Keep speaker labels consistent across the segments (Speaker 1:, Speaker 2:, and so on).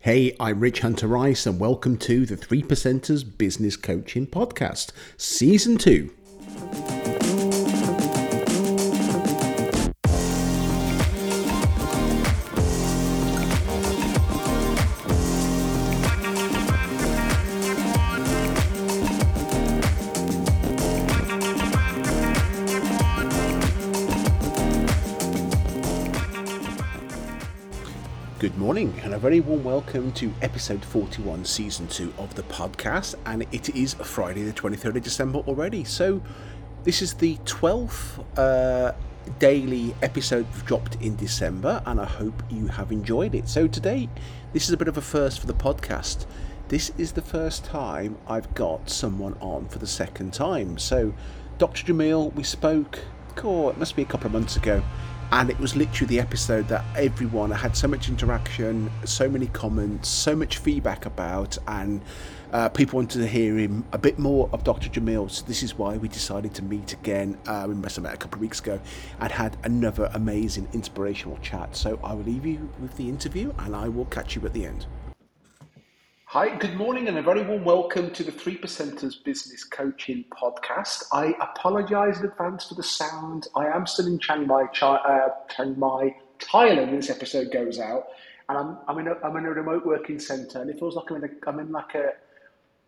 Speaker 1: Hey, I'm Rich Hunter Rice, and welcome to the Three Percenters Business Coaching Podcast, Season 2. Morning, and a very warm welcome to episode 41, season 2 of the podcast. And it is Friday, the 23rd of December already. So, this is the 12th uh, daily episode dropped in December, and I hope you have enjoyed it. So, today, this is a bit of a first for the podcast. This is the first time I've got someone on for the second time. So, Dr. Jamil, we spoke, oh, it must be a couple of months ago and it was literally the episode that everyone had so much interaction, so many comments, so much feedback about, and uh, people wanted to hear him a bit more of Dr. Jamil. So this is why we decided to meet again. Uh, we met a couple of weeks ago and had another amazing inspirational chat. So I will leave you with the interview, and I will catch you at the end. Hi, good morning, and a very warm welcome to the Three Percenters Business Coaching Podcast. I apologise in advance for the sound. I am still in Chiang Mai, uh, Chiang Mai, Thailand. When this episode goes out, and I'm, I'm in a I'm in a remote working centre, and it feels like I'm in a, I'm in like a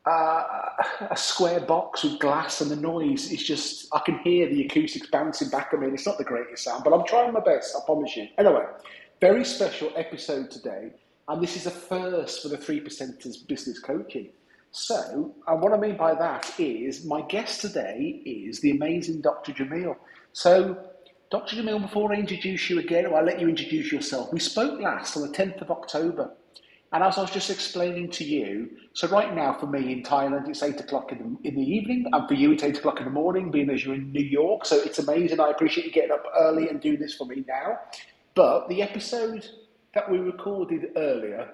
Speaker 1: uh, a square box with glass, and the noise is just I can hear the acoustics bouncing back at me. And it's not the greatest sound, but I'm trying my best. I promise you. Anyway, very special episode today. And this is a first for the three percenters business coaching. So, and what I mean by that is my guest today is the amazing Dr. Jamil. So, Dr. Jamil, before I introduce you again, or I'll let you introduce yourself, we spoke last on the 10th of October. And as I was just explaining to you, so right now for me in Thailand, it's 8 o'clock in the, in the evening, and for you, it's 8 o'clock in the morning, being as you're in New York. So it's amazing. I appreciate you getting up early and doing this for me now. But the episode that we recorded earlier,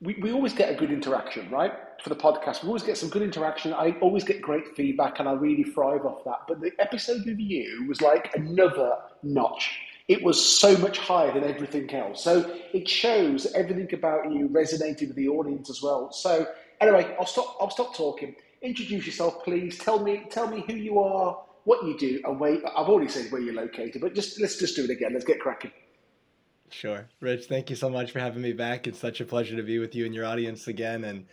Speaker 1: we, we always get a good interaction, right? For the podcast, we always get some good interaction. I always get great feedback and I really thrive off that. But the episode with you was like another notch. It was so much higher than everything else. So it shows everything about you resonated with the audience as well. So anyway, I'll stop I'll stop talking. Introduce yourself, please. Tell me tell me who you are, what you do, and where I've already said where you're located, but just let's just do it again. Let's get cracking.
Speaker 2: Sure. Rich, thank you so much for having me back. It's such a pleasure to be with you and your audience again. And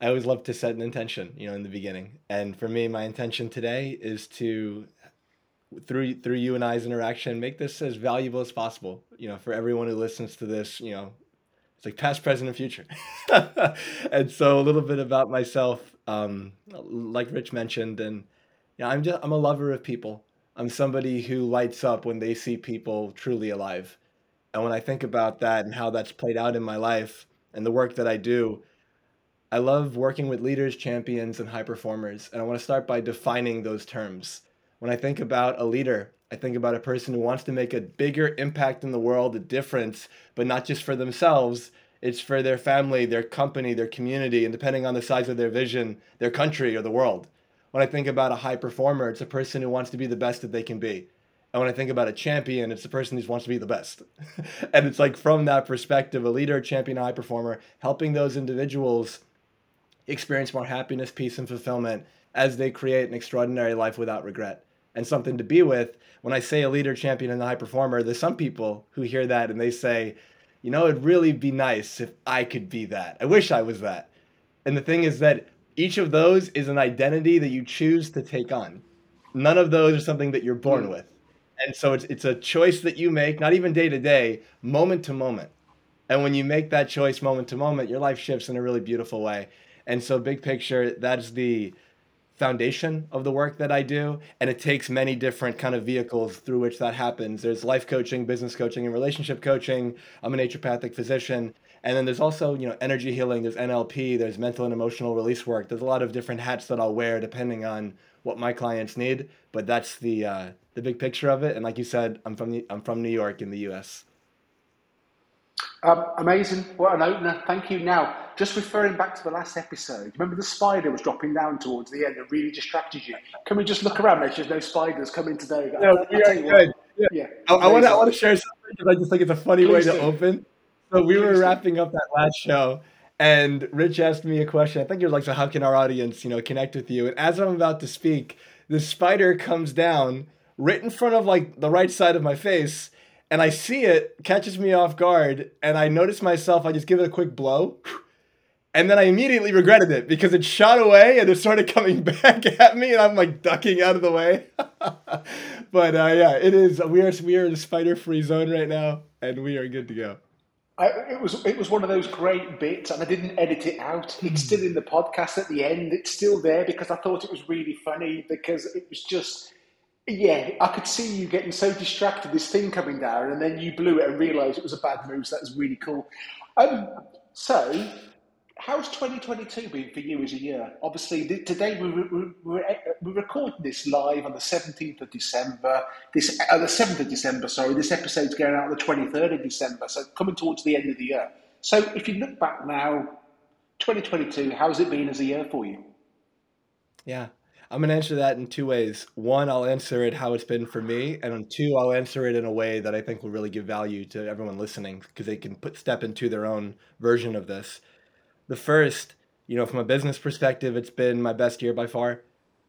Speaker 2: I always love to set an intention, you know, in the beginning. And for me, my intention today is to through through you and I's interaction, make this as valuable as possible. You know, for everyone who listens to this, you know, it's like past, present, and future. and so a little bit about myself, um, like Rich mentioned, and know, I'm just I'm a lover of people. I'm somebody who lights up when they see people truly alive. And when I think about that and how that's played out in my life and the work that I do, I love working with leaders, champions, and high performers. And I want to start by defining those terms. When I think about a leader, I think about a person who wants to make a bigger impact in the world, a difference, but not just for themselves. It's for their family, their company, their community, and depending on the size of their vision, their country or the world. When I think about a high performer, it's a person who wants to be the best that they can be. And when I think about a champion, it's the person who wants to be the best. and it's like from that perspective, a leader, a champion, a high performer, helping those individuals experience more happiness, peace, and fulfillment as they create an extraordinary life without regret and something to be with. When I say a leader, champion, and a high performer, there's some people who hear that and they say, you know, it'd really be nice if I could be that. I wish I was that. And the thing is that each of those is an identity that you choose to take on. None of those are something that you're born hmm. with and so it's it's a choice that you make, not even day to day, moment to moment. And when you make that choice moment to moment, your life shifts in a really beautiful way. And so, big picture, that's the foundation of the work that I do, and it takes many different kind of vehicles through which that happens. There's life coaching, business coaching, and relationship coaching. I'm a naturopathic physician, and then there's also you know energy healing. There's NLP. There's mental and emotional release work. There's a lot of different hats that I'll wear depending on what my clients need. But that's the uh, the big picture of it. And like you said, I'm from the, I'm from New York in the U.S.
Speaker 1: Um, amazing. What an opener. Thank you. Now, just referring back to the last episode, remember the spider was dropping down towards the end and really distracted you? Can we just look around, make sure there's no spiders coming today?
Speaker 2: No, we are good. Yeah. yeah. I, I want to I want to share something because I just think it's a funny Please way to do. open. So we were wrapping up that last show, and Rich asked me a question. I think you're like, "So how can our audience, you know, connect with you?" And as I'm about to speak, the spider comes down right in front of like the right side of my face, and I see it, catches me off guard, and I notice myself. I just give it a quick blow. And then I immediately regretted it because it shot away and it started coming back at me, and I'm like ducking out of the way. but uh, yeah, it is. We are we are in a spider free zone right now, and we are good to go.
Speaker 1: I, it was it was one of those great bits, and I didn't edit it out. It's still in the podcast at the end. It's still there because I thought it was really funny because it was just yeah, I could see you getting so distracted, this thing coming down, and then you blew it and realised it was a bad move. So that was really cool. Um, so, how's 2022 been for you as a year? Obviously, today we, we, we're, we're recording this live on the 17th of December. This uh, the 7th of December. Sorry, this episode's going out on the 23rd of December. So coming towards the end of the year. So, if you look back now, 2022, how's it been as a year for you?
Speaker 2: Yeah, I'm gonna answer that in two ways. One, I'll answer it how it's been for me, and two, I'll answer it in a way that I think will really give value to everyone listening because they can put step into their own version of this. The first, you know, from a business perspective, it's been my best year by far.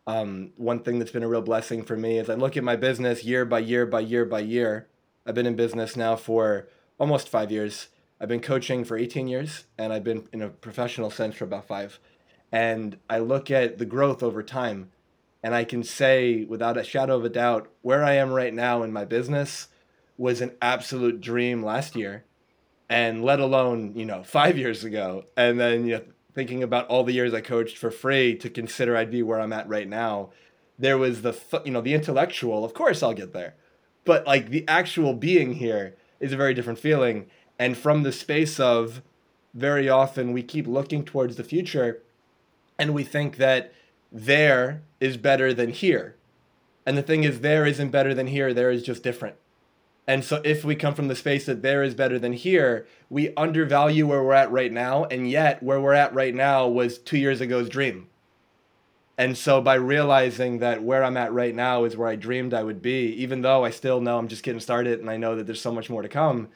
Speaker 2: Um, one thing that's been a real blessing for me is I look at my business year by year by year by year. I've been in business now for almost five years. I've been coaching for 18 years, and I've been in a professional sense for about five and I look at the growth over time, and I can say without a shadow of a doubt, where I am right now in my business was an absolute dream last year, and let alone you know five years ago, and then you know, thinking about all the years I coached for free to consider I'd be where I'm at right now. There was the you know the intellectual, of course I'll get there, but like the actual being here is a very different feeling, and from the space of very often we keep looking towards the future and we think that there is better than here. And the thing is, there isn't better than here, there is just different. And so, if we come from the space that there is better than here, we undervalue where we're at right now. And yet, where we're at right now was two years ago's dream. And so, by realizing that where I'm at right now is where I dreamed I would be, even though I still know I'm just getting started and I know that there's so much more to come,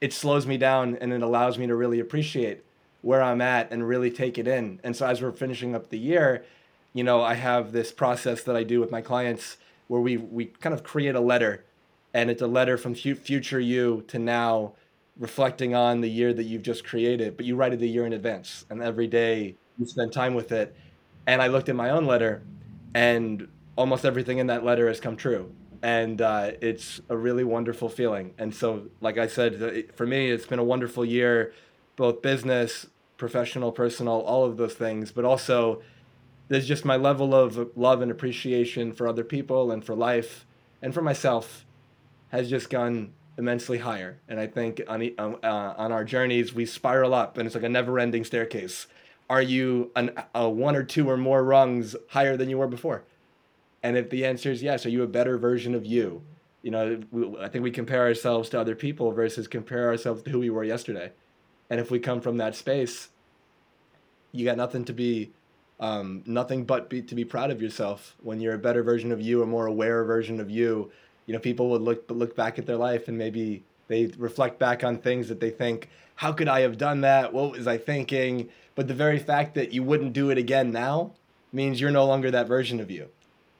Speaker 2: it slows me down and it allows me to really appreciate where I'm at and really take it in. And so as we're finishing up the year, you know, I have this process that I do with my clients where we we kind of create a letter and it's a letter from future you to now reflecting on the year that you've just created, but you write it a year in advance and every day you spend time with it. And I looked at my own letter and almost everything in that letter has come true. And uh, it's a really wonderful feeling. And so, like I said, for me, it's been a wonderful year both business, professional, personal, all of those things, but also there's just my level of love and appreciation for other people and for life and for myself has just gone immensely higher. And I think on uh, on our journeys we spiral up, and it's like a never-ending staircase. Are you an, a one or two or more rungs higher than you were before? And if the answer is yes, are you a better version of you? You know, I think we compare ourselves to other people versus compare ourselves to who we were yesterday. And if we come from that space, you got nothing to be, um, nothing but be, to be proud of yourself. When you're a better version of you, a more aware version of you, you know, people would look look back at their life and maybe they reflect back on things that they think, how could I have done that? What was I thinking? But the very fact that you wouldn't do it again now means you're no longer that version of you.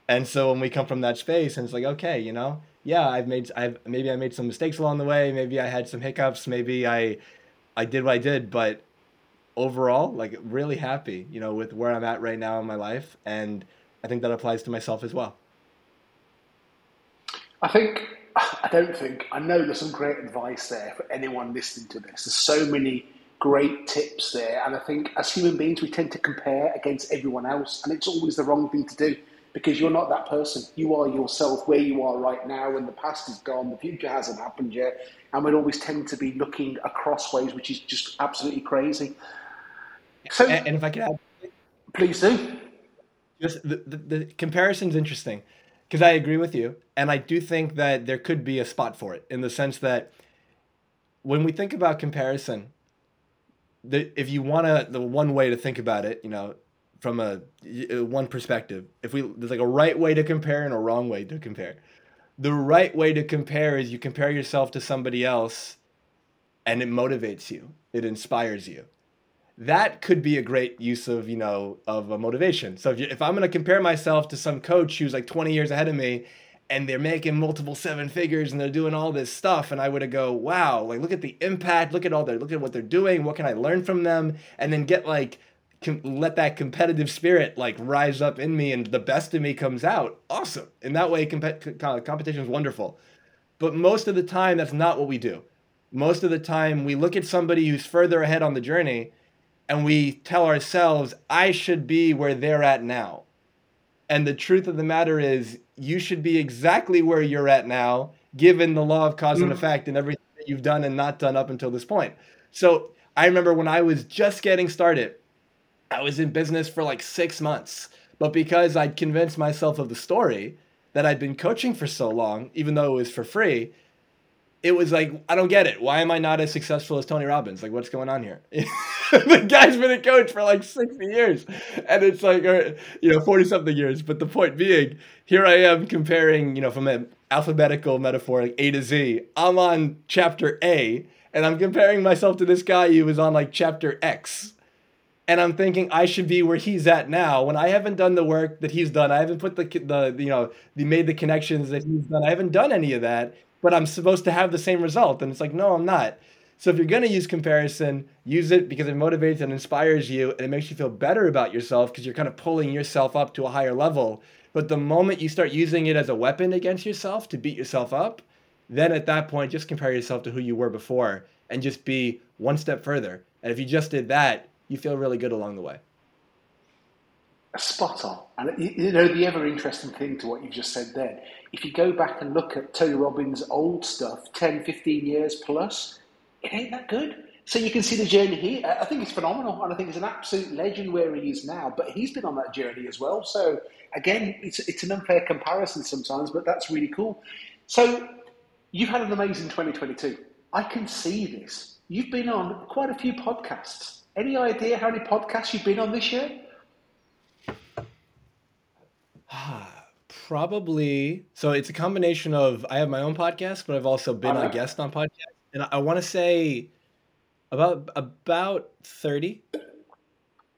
Speaker 2: And so when we come from that space and it's like, okay, you know, yeah, I've made, I've maybe I made some mistakes along the way. Maybe I had some hiccups. Maybe I I did what I did, but overall, like really happy, you know, with where I'm at right now in my life, and I think that applies to myself as well.
Speaker 1: I think I don't think I know there's some great advice there for anyone listening to this. There's so many great tips there, and I think as human beings we tend to compare against everyone else, and it's always the wrong thing to do because you're not that person. You are yourself where you are right now, and the past is gone, the future hasn't happened yet, and we'd always tend to be looking across ways, which is just absolutely crazy.
Speaker 2: So, and, if I could add,
Speaker 1: please do.
Speaker 2: Just the, the, the comparison's interesting because I agree with you, and I do think that there could be a spot for it in the sense that when we think about comparison, the, if you want to, the one way to think about it, you know, from a uh, one perspective, if we there's like a right way to compare and a wrong way to compare the right way to compare is you compare yourself to somebody else and it motivates you, it inspires you. That could be a great use of, you know, of a motivation. So if, you, if I'm going to compare myself to some coach who's like 20 years ahead of me and they're making multiple seven figures and they're doing all this stuff and i would go wow like look at the impact look at all their look at what they're doing what can i learn from them? And then get like com- let that competitive spirit like rise up in me and the best of me comes out. Awesome. In that way comp- competition is wonderful. But most of the time that's not what we do. Most of the time we look at somebody who's further ahead on the journey and we tell ourselves i should be where they're at now and the truth of the matter is, you should be exactly where you're at now, given the law of cause mm. and effect and everything that you've done and not done up until this point. So I remember when I was just getting started, I was in business for like six months. But because I'd convinced myself of the story that I'd been coaching for so long, even though it was for free, it was like I don't get it. Why am I not as successful as Tony Robbins? Like, what's going on here? the guy's been a coach for like sixty years, and it's like, or, you know, forty something years. But the point being, here I am comparing, you know, from an alphabetical metaphor, like A to Z. I'm on chapter A, and I'm comparing myself to this guy who was on like chapter X. And I'm thinking I should be where he's at now when I haven't done the work that he's done. I haven't put the the you know the made the connections that he's done. I haven't done any of that but I'm supposed to have the same result. And it's like, no, I'm not. So if you're going to use comparison, use it because it motivates and inspires you and it makes you feel better about yourself because you're kind of pulling yourself up to a higher level. But the moment you start using it as a weapon against yourself to beat yourself up, then at that point, just compare yourself to who you were before and just be one step further. And if you just did that, you feel really good along the way.
Speaker 1: A spot on. And you know, the ever interesting thing to what you've just said then, if you go back and look at Tony Robbins' old stuff, 10, 15 years plus, it ain't that good. So you can see the journey here. I think it's phenomenal, and I think he's an absolute legend where he is now. But he's been on that journey as well. So again, it's it's an unfair comparison sometimes, but that's really cool. So you've had an amazing 2022. I can see this. You've been on quite a few podcasts. Any idea how many podcasts you've been on this year?
Speaker 2: Probably. So it's a combination of I have my own podcast, but I've also been a guest on podcasts, and I, I want to say about about thirty.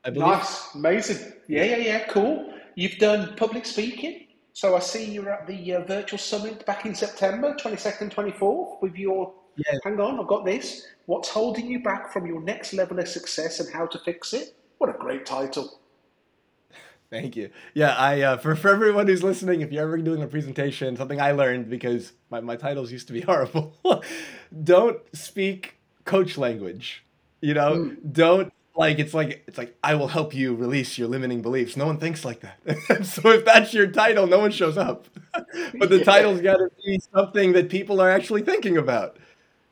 Speaker 1: I believe. Nice, amazing. Yeah, yeah, yeah. Cool. You've done public speaking. So I see you're at the uh, virtual summit back in September, 22nd, 24th, with your. Yeah. Hang on, I've got this. What's holding you back from your next level of success and how to fix it? What a great title.
Speaker 2: Thank you. Yeah, I uh, for for everyone who's listening, if you're ever doing a presentation, something I learned because my, my titles used to be horrible. don't speak coach language. You know, mm. don't like it's like it's like I will help you release your limiting beliefs. No one thinks like that. so if that's your title, no one shows up. but the yeah. title's got to be something that people are actually thinking about.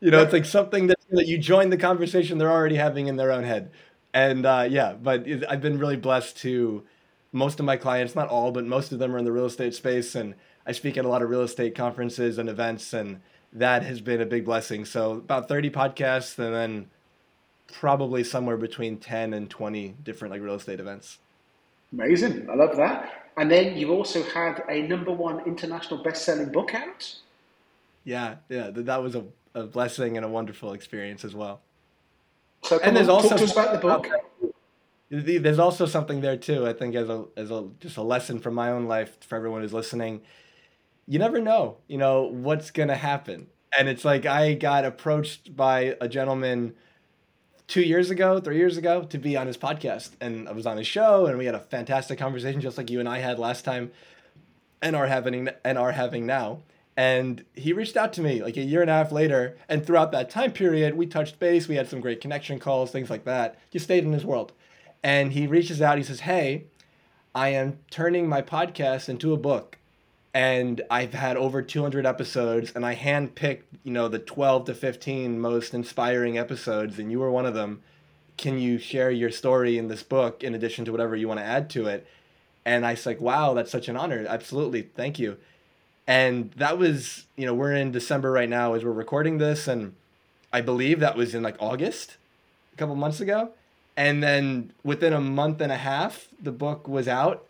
Speaker 2: You know, it's like something that, that you join the conversation they're already having in their own head. And uh, yeah, but it, I've been really blessed to most of my clients, not all, but most of them are in the real estate space. And I speak at a lot of real estate conferences and events, and that has been a big blessing. So, about 30 podcasts, and then probably somewhere between 10 and 20 different like real estate events.
Speaker 1: Amazing. I love that. And then you've also had a number one international best selling book out.
Speaker 2: Yeah, yeah, that was a, a blessing and a wonderful experience as well.
Speaker 1: So, and there's on, also talk to us about the book
Speaker 2: there's also something there too. I think as a as a just a lesson from my own life for everyone who's listening. You never know, you know what's gonna happen, and it's like I got approached by a gentleman two years ago, three years ago, to be on his podcast, and I was on his show, and we had a fantastic conversation, just like you and I had last time, and are having and are having now. And he reached out to me like a year and a half later, and throughout that time period, we touched base. We had some great connection calls, things like that. Just stayed in his world and he reaches out. He says, "Hey, I am turning my podcast into a book, and I've had over 200 episodes, and I handpicked, you know, the 12 to 15 most inspiring episodes, and you were one of them. Can you share your story in this book in addition to whatever you want to add to it?" And I was like, "Wow, that's such an honor. Absolutely, thank you." And that was, you know, we're in December right now as we're recording this, and I believe that was in like August, a couple months ago and then within a month and a half the book was out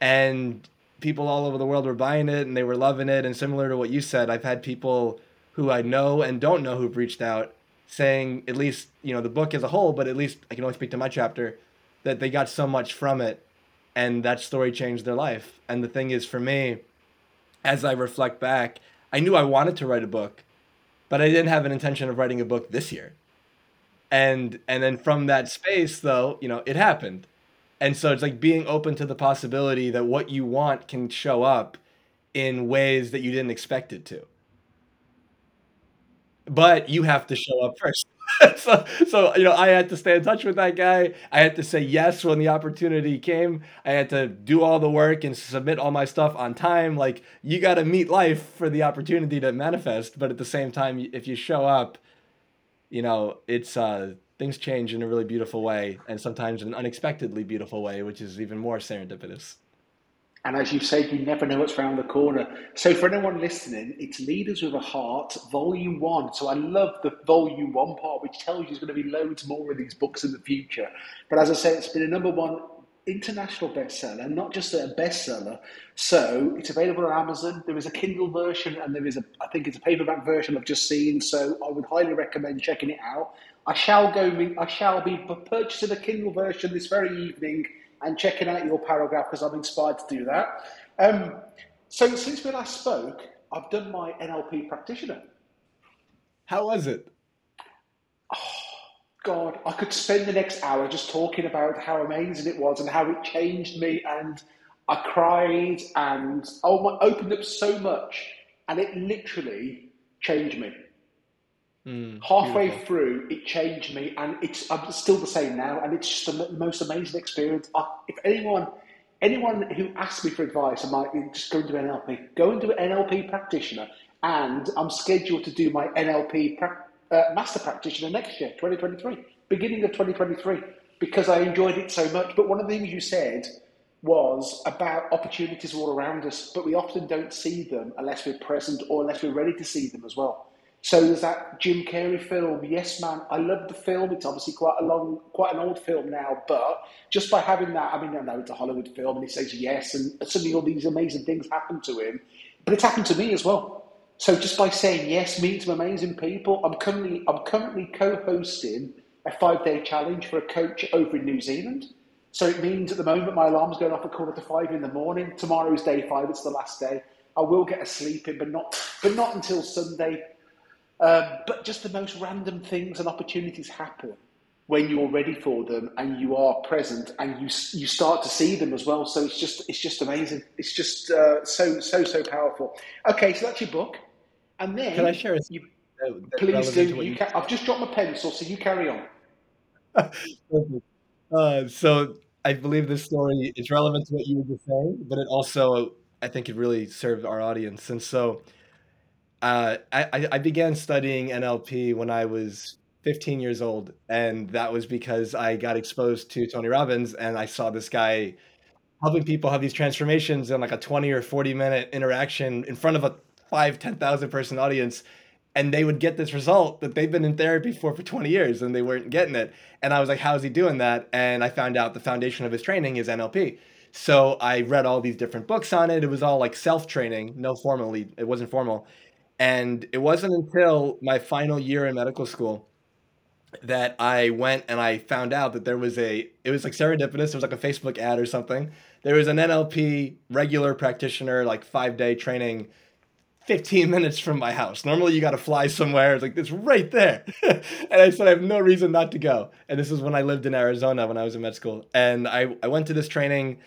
Speaker 2: and people all over the world were buying it and they were loving it and similar to what you said i've had people who i know and don't know who've reached out saying at least you know the book as a whole, but at least I can only speak to my chapter, that they got so much from it, and that story changed their life. And the thing is, for me, as I reflect back, I knew I wanted to write a book, but I didn't have an intention of writing a book this year. And and then from that space, though, you know, it happened. And so it's like being open to the possibility that what you want can show up in ways that you didn't expect it to but you have to show up first. so, so you know, I had to stay in touch with that guy. I had to say yes when the opportunity came. I had to do all the work and submit all my stuff on time. Like you got to meet life for the opportunity to manifest. But at the same time, if you show up, you know, it's uh, things change in a really beautiful way, and sometimes an unexpectedly beautiful way, which is even more serendipitous.
Speaker 1: And as you said, you never know what's around the corner. So for anyone listening, it's Leaders with a Heart, Volume 1. So I love the Volume 1 part, which tells you there's going to be loads more of these books in the future. But as I say, it's been a number one international bestseller, not just a bestseller. So it's available on Amazon. There is a Kindle version and there is a, I think it's a paperback version I've just seen. So I would highly recommend checking it out. I shall go, I shall be purchasing a Kindle version this very evening and checking out your paragraph because I'm inspired to do that. Um, so since we last spoke, I've done my NLP practitioner.
Speaker 2: How was it?
Speaker 1: Oh, God, I could spend the next hour just talking about how amazing it was and how it changed me. And I cried and oh my, opened up so much, and it literally changed me. Mm, Halfway beautiful. through, it changed me, and it's I'm still the same now, and it's just the most amazing experience. I, if anyone, anyone who asks me for advice, I might just go into NLP, go into an NLP practitioner, and I'm scheduled to do my NLP pra- uh, master practitioner next year, 2023, beginning of 2023, because I enjoyed it so much. But one of the things you said was about opportunities all around us, but we often don't see them unless we're present or unless we're ready to see them as well. So there's that Jim Carrey film, Yes Man. I love the film. It's obviously quite a long, quite an old film now, but just by having that, I mean, I know it's a Hollywood film, and he says yes, and suddenly all these amazing things happen to him. But it's happened to me as well. So just by saying yes, meeting some amazing people. I'm currently, I'm currently co-hosting a five-day challenge for a coach over in New Zealand. So it means at the moment my alarm's going off at quarter to five in the morning. Tomorrow's day five. It's the last day. I will get a sleep in, but not, but not until Sunday. Um, but just the most random things and opportunities happen when you're ready for them and you are present and you you start to see them as well. So it's just it's just amazing. It's just uh, so so so powerful. Okay, so that's your book, and then
Speaker 2: can I share a
Speaker 1: you, please do. You ca- I've just dropped my pencil, so you carry on.
Speaker 2: uh, so I believe this story is relevant to what you were just saying, but it also I think it really served our audience, and so uh, I, I began studying NLP when I was 15 years old, and that was because I got exposed to Tony Robbins, and I saw this guy helping people have these transformations in like a 20 or 40 minute interaction in front of a five, 10,000 person audience. And they would get this result that they've been in therapy for for 20 years and they weren't getting it. And I was like, how's he doing that? And I found out the foundation of his training is NLP. So I read all these different books on it. It was all like self training, no formally, it wasn't formal. And it wasn't until my final year in medical school that I went and I found out that there was a, it was like serendipitous. There was like a Facebook ad or something. There was an NLP regular practitioner, like five day training, 15 minutes from my house. Normally you got to fly somewhere. It's like, it's right there. and I said, I have no reason not to go. And this is when I lived in Arizona when I was in med school. And I, I went to this training.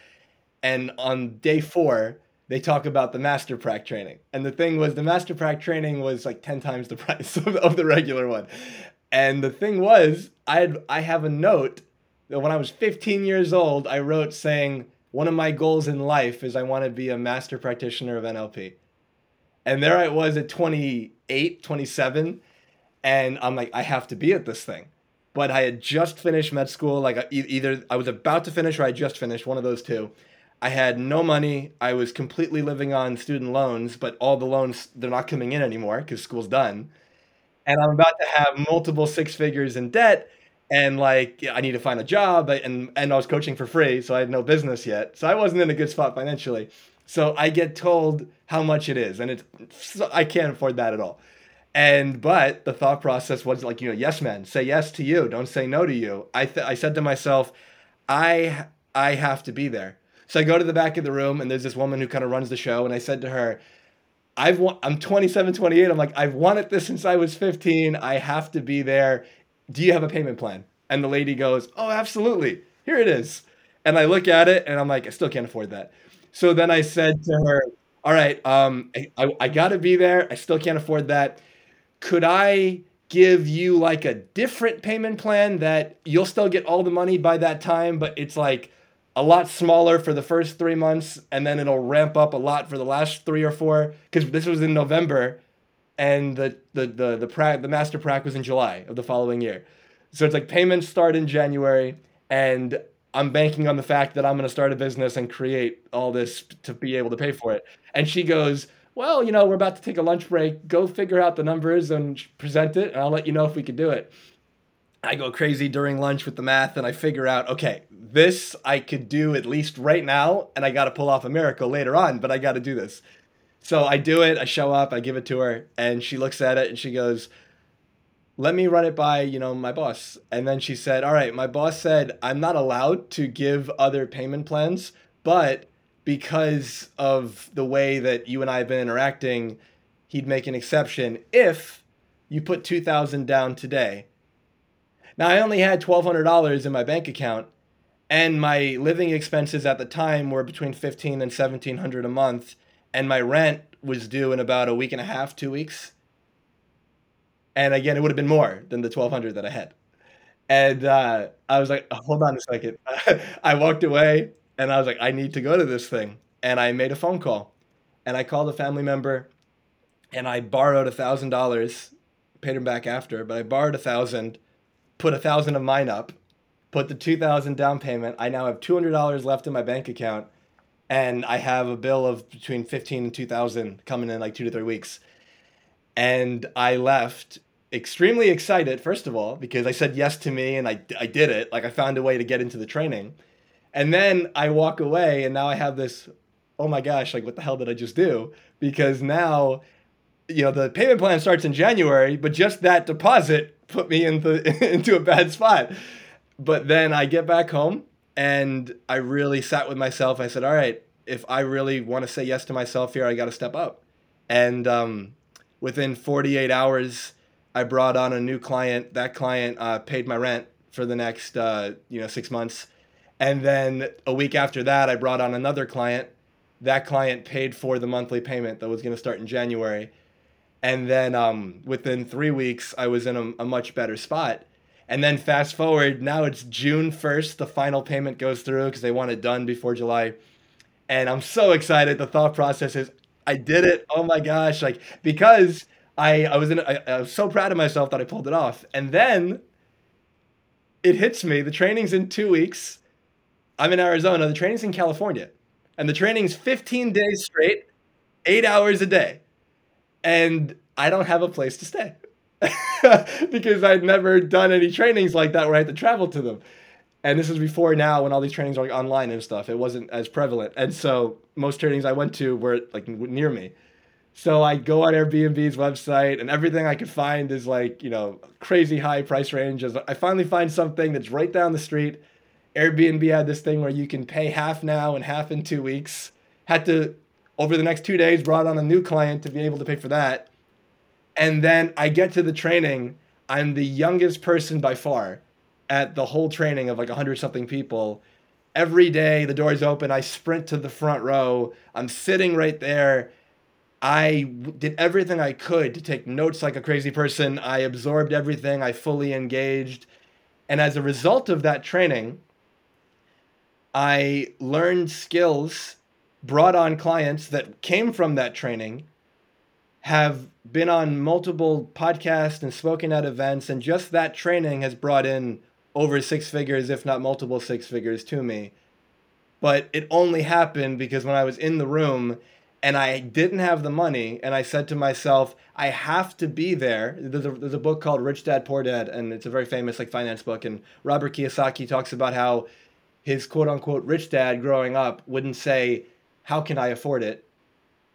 Speaker 2: And on day four, they talk about the master prac training. And the thing was, the master prac training was like 10 times the price of, of the regular one. And the thing was, I had, I have a note that when I was 15 years old, I wrote saying, one of my goals in life is I want to be a master practitioner of NLP. And there I was at 28, 27. And I'm like, I have to be at this thing. But I had just finished med school. Like uh, either I was about to finish or I just finished, one of those two I had no money. I was completely living on student loans, but all the loans they're not coming in anymore because school's done. And I'm about to have multiple six figures in debt and like I need to find a job and and I was coaching for free, so I had no business yet. So I wasn't in a good spot financially. So I get told how much it is and it's I can't afford that at all. And but the thought process was like, you know, yes, man, say yes to you, don't say no to you. I th- I said to myself, I I have to be there. So I go to the back of the room and there's this woman who kind of runs the show and I said to her, I've wa- I'm 27, 28. I'm like, I've wanted this since I was 15. I have to be there. Do you have a payment plan? And the lady goes, Oh, absolutely. Here it is. And I look at it and I'm like, I still can't afford that. So then I said to her, All right, um, I, I, I got to be there. I still can't afford that. Could I give you like a different payment plan that you'll still get all the money by that time, but it's like a lot smaller for the first three months and then it'll ramp up a lot for the last three or four? Because this was in November and the the the the, pra- the master prac was in July of the following year. So it's like payments start in January and I'm banking on the fact that I'm going to start a business and create all this to be able to pay for it. And she goes, "Well, you know, we're about to take a lunch break. Go figure out the numbers and present it, and I'll let you know if we can do it." I go crazy during lunch with the math and I figure out, okay, this I could do at least right now and I got to pull off a miracle later on, but I got to do this. So I do it, I show up, I give it to her and she looks at it and she goes, "Let me run it by, you know, my boss." And then she said, "All right, my boss said I'm not allowed to give other payment plans, but because of the way that you and I have been interacting, he'd make an exception if you put 2000 down today." Now I only had twelve hundred dollars in my bank account, and my living expenses at the time were between fifteen and seventeen hundred a month, and my rent was due in about a week and a half, two weeks. And again, it would have been more than the twelve hundred that I had. And uh, I was like, hold on a second. I walked away, and I was like, I need to go to this thing, and I made a phone call, and I called a family member, and I borrowed a thousand dollars, paid him back after, but I borrowed a thousand put a thousand of mine up, put the two thousand down payment. I now have two hundred dollars left in my bank account, and I have a bill of between fifteen and two thousand coming in like two to three weeks. And I left extremely excited, first of all, because I said yes to me and I, I did it. Like I found a way to get into the training. And then I walk away and now I have this, oh my gosh, like what the hell did I just do? Because now, you know, the payment plan starts in January, but just that deposit put me into into a bad spot. But then I get back home and I really sat with myself. I said, "All right, if I really want to say yes to myself here, I got to step up." And um, within 48 hours, I brought on a new client. That client uh, paid my rent for the next uh, you know six months, and then a week after that, I brought on another client. That client paid for the monthly payment that was going to start in January and then um, within three weeks, I was in a, a, much better spot. And then fast forward, now it's June 1st, the final payment goes through because they want it done before July. And I'm so excited. The thought process is, I did it. Oh my gosh. Like, because I, I was in, I, I was so proud of myself that I pulled it off. And then it hits me. The training's in two weeks. I'm in Arizona. The training's in California. And the training's 15 days straight, eight hours a day and I don't have a place to stay because I'd never done any trainings like that where I had to travel to them. And this is before now when all these trainings are like online and stuff. It wasn't as prevalent. And so most trainings I went to were like near me. So I go on Airbnb's website and everything I could find is like, you know, crazy high price ranges. I finally find something that's right down the street. Airbnb had this thing where you can pay half now and half in two weeks. Had to over the next two days, brought on a new client to be able to pay for that. And then I get to the training. I'm the youngest person by far at the whole training of like 100 something people. Every day, the doors open. I sprint to the front row. I'm sitting right there. I did everything I could to take notes like a crazy person. I absorbed everything. I fully engaged. And as a result of that training, I learned skills brought on clients that came from that training, have been on multiple podcasts and spoken at events, and just that training has brought in over six figures, if not multiple six figures, to me. But it only happened because when I was in the room and I didn't have the money, and I said to myself, I have to be there. There's a, there's a book called Rich Dad Poor Dad, and it's a very famous like finance book. And Robert Kiyosaki talks about how his quote unquote rich dad growing up wouldn't say, how can I afford it?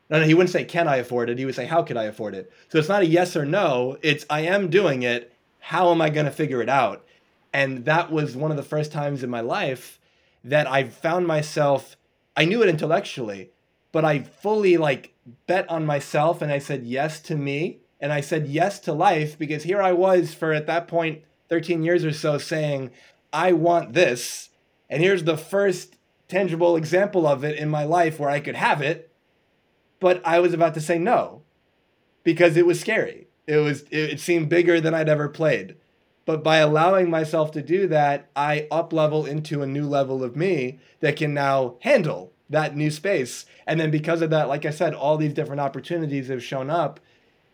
Speaker 2: No, no, he wouldn't say, Can I afford it? He would say, How could I afford it? So it's not a yes or no. It's, I am doing it. How am I going to figure it out? And that was one of the first times in my life that I found myself, I knew it intellectually, but I fully like bet on myself and I said yes to me and I said yes to life because here I was for at that point 13 years or so saying, I want this. And here's the first tangible example of it in my life where I could have it. But I was about to say no because it was scary. It was it seemed bigger than I'd ever played. But by allowing myself to do that, I up level into a new level of me that can now handle that new space. And then because of that, like I said, all these different opportunities have shown up.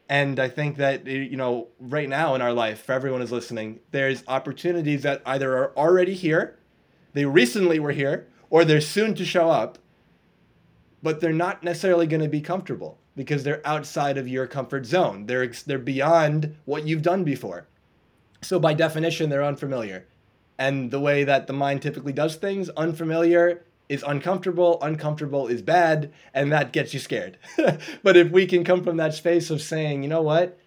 Speaker 2: And I think that, eh, you know, right now in our life, for everyone who's listening, there's opportunities that either are already here, they recently were here, or they're soon to show up, but they're not necessarily going to be comfortable because they're outside of your comfort zone. They're, they're beyond what you've done before. So by definition, they're unfamiliar. And the way that the mind typically does things, unfamiliar is uncomfortable, uncomfortable is bad, and that gets you scared. but if we can come from that space of saying, you know what,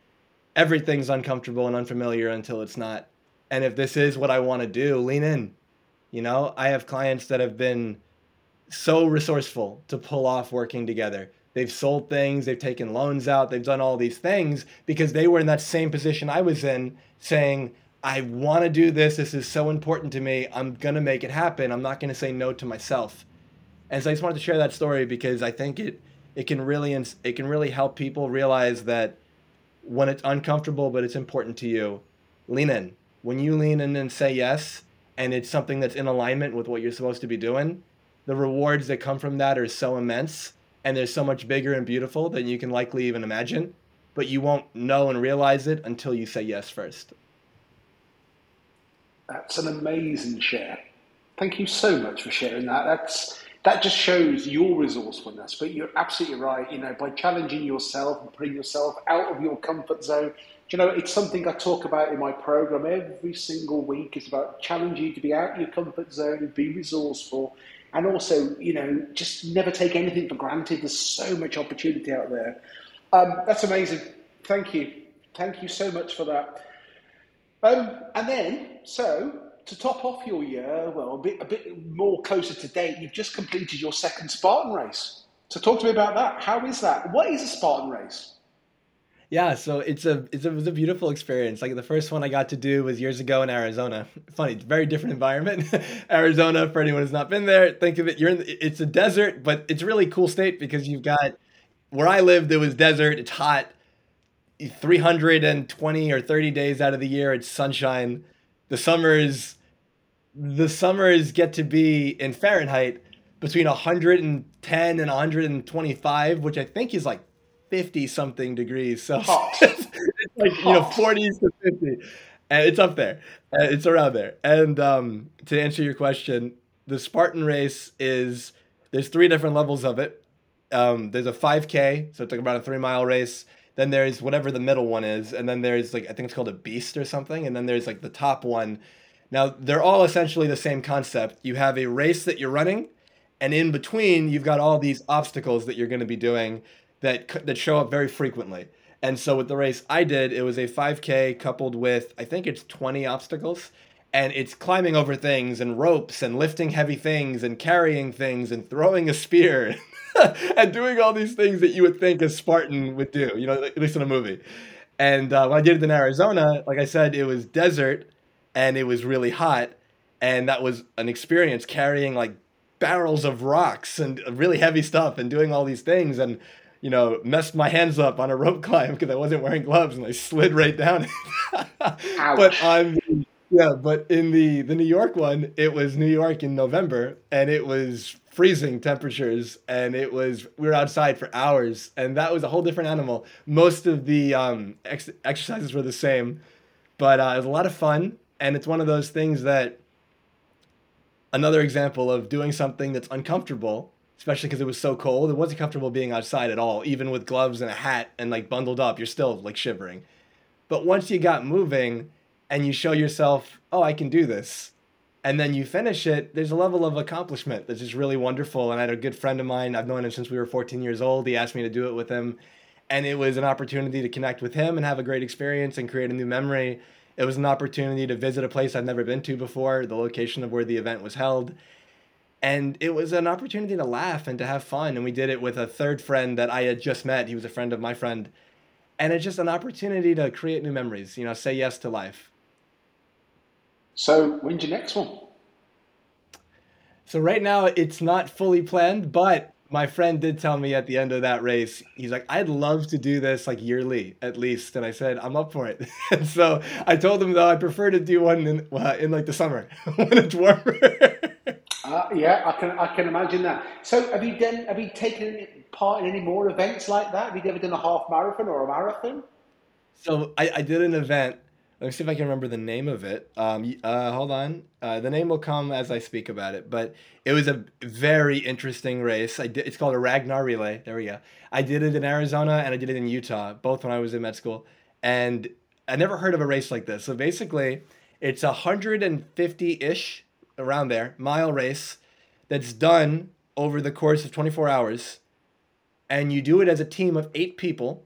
Speaker 2: everything's uncomfortable and unfamiliar until it's not. And if this is what I want to do, lean in. You know, I have clients that have been so resourceful to pull off working together. They've sold things, they've taken loans out, they've done all these things because they were in that same position I was in, saying, I want to do this. This is so important to me. I'm going to make it happen. I'm not going to say no to myself. And so I just wanted to share that story because I think it it can really it can really help people realize that when it's uncomfortable but it's important to you, lean in. When you lean in and say yes and it's something that's in alignment with what you're supposed to be doing, the rewards that come from that are so immense and they're so much bigger and beautiful than you can likely even imagine, but you won't know and realize it until you say yes first.
Speaker 1: That's an amazing share. Thank you so much for sharing that. That's that just shows your resourcefulness. But you're absolutely right. You know, by challenging yourself and putting yourself out of your comfort zone. You know, it's something I talk about in my program every single week. It's about challenging you to be out of your comfort zone and be resourceful, and also, you know, just never take anything for granted. There's so much opportunity out there. Um, that's amazing. Thank you. Thank you so much for that. Um, and then, so to top off your year, well, a bit, a bit more closer to date, you've just completed your second Spartan race. So talk to me about that. How is that? What is a Spartan race?
Speaker 2: Yeah, so it's a, it's a it was a beautiful experience. Like the first one I got to do was years ago in Arizona. Funny, very different environment. Arizona, for anyone who's not been there, think of it. You're in the, it's a desert, but it's really cool state because you've got where I lived. It was desert. It's hot. 320 or 30 days out of the year it's sunshine the summers the summers get to be in fahrenheit between 110 and 125 which i think is like 50 something degrees so it's like you know 40s to 50 and it's up there. It's around there. And um, to answer your question the spartan race is there's three different levels of it. Um, there's a 5k so it's like about a three mile race. Then there's whatever the middle one is, and then there's like I think it's called a beast or something, and then there's like the top one. Now they're all essentially the same concept. You have a race that you're running, and in between you've got all these obstacles that you're going to be doing that that show up very frequently. And so with the race I did, it was a 5K coupled with I think it's 20 obstacles, and it's climbing over things and ropes and lifting heavy things and carrying things and throwing a spear. and doing all these things that you would think a Spartan would do, you know, at least in a movie. And uh, when I did it in Arizona, like I said, it was desert and it was really hot. And that was an experience carrying like barrels of rocks and really heavy stuff and doing all these things. And, you know, messed my hands up on a rope climb because I wasn't wearing gloves and I slid right down. but on yeah, but in the the New York one, it was New York in November and it was freezing temperatures and it was we were outside for hours and that was a whole different animal most of the um, ex- exercises were the same but uh, it was a lot of fun and it's one of those things that another example of doing something that's uncomfortable especially because it was so cold it wasn't comfortable being outside at all even with gloves and a hat and like bundled up you're still like shivering but once you got moving and you show yourself oh i can do this and then you finish it, there's a level of accomplishment that's just really wonderful. And I had a good friend of mine, I've known him since we were 14 years old. He asked me to do it with him. And it was an opportunity to connect with him and have a great experience and create a new memory. It was an opportunity to visit a place I'd never been to before, the location of where the event was held. And it was an opportunity to laugh and to have fun. And we did it with a third friend that I had just met. He was a friend of my friend. And it's just an opportunity to create new memories, you know, say yes to life.
Speaker 1: So, when's your next one?
Speaker 2: So right now it's not fully planned, but my friend did tell me at the end of that race, he's like, I'd love to do this like yearly at least. And I said, I'm up for it. and so I told him though, I prefer to do one in, uh, in like the summer when it's warmer.
Speaker 1: Uh, yeah, I can, I can imagine that. So have you done, have you taken part in any more events like that? Have you ever done a half marathon or a marathon?
Speaker 2: So I, I did an event let me see if I can remember the name of it. Um, uh, hold on. Uh, the name will come as I speak about it. But it was a very interesting race. I did, it's called a Ragnar Relay. There we go. I did it in Arizona and I did it in Utah, both when I was in med school. And I never heard of a race like this. So basically, it's a 150 ish, around there, mile race that's done over the course of 24 hours. And you do it as a team of eight people.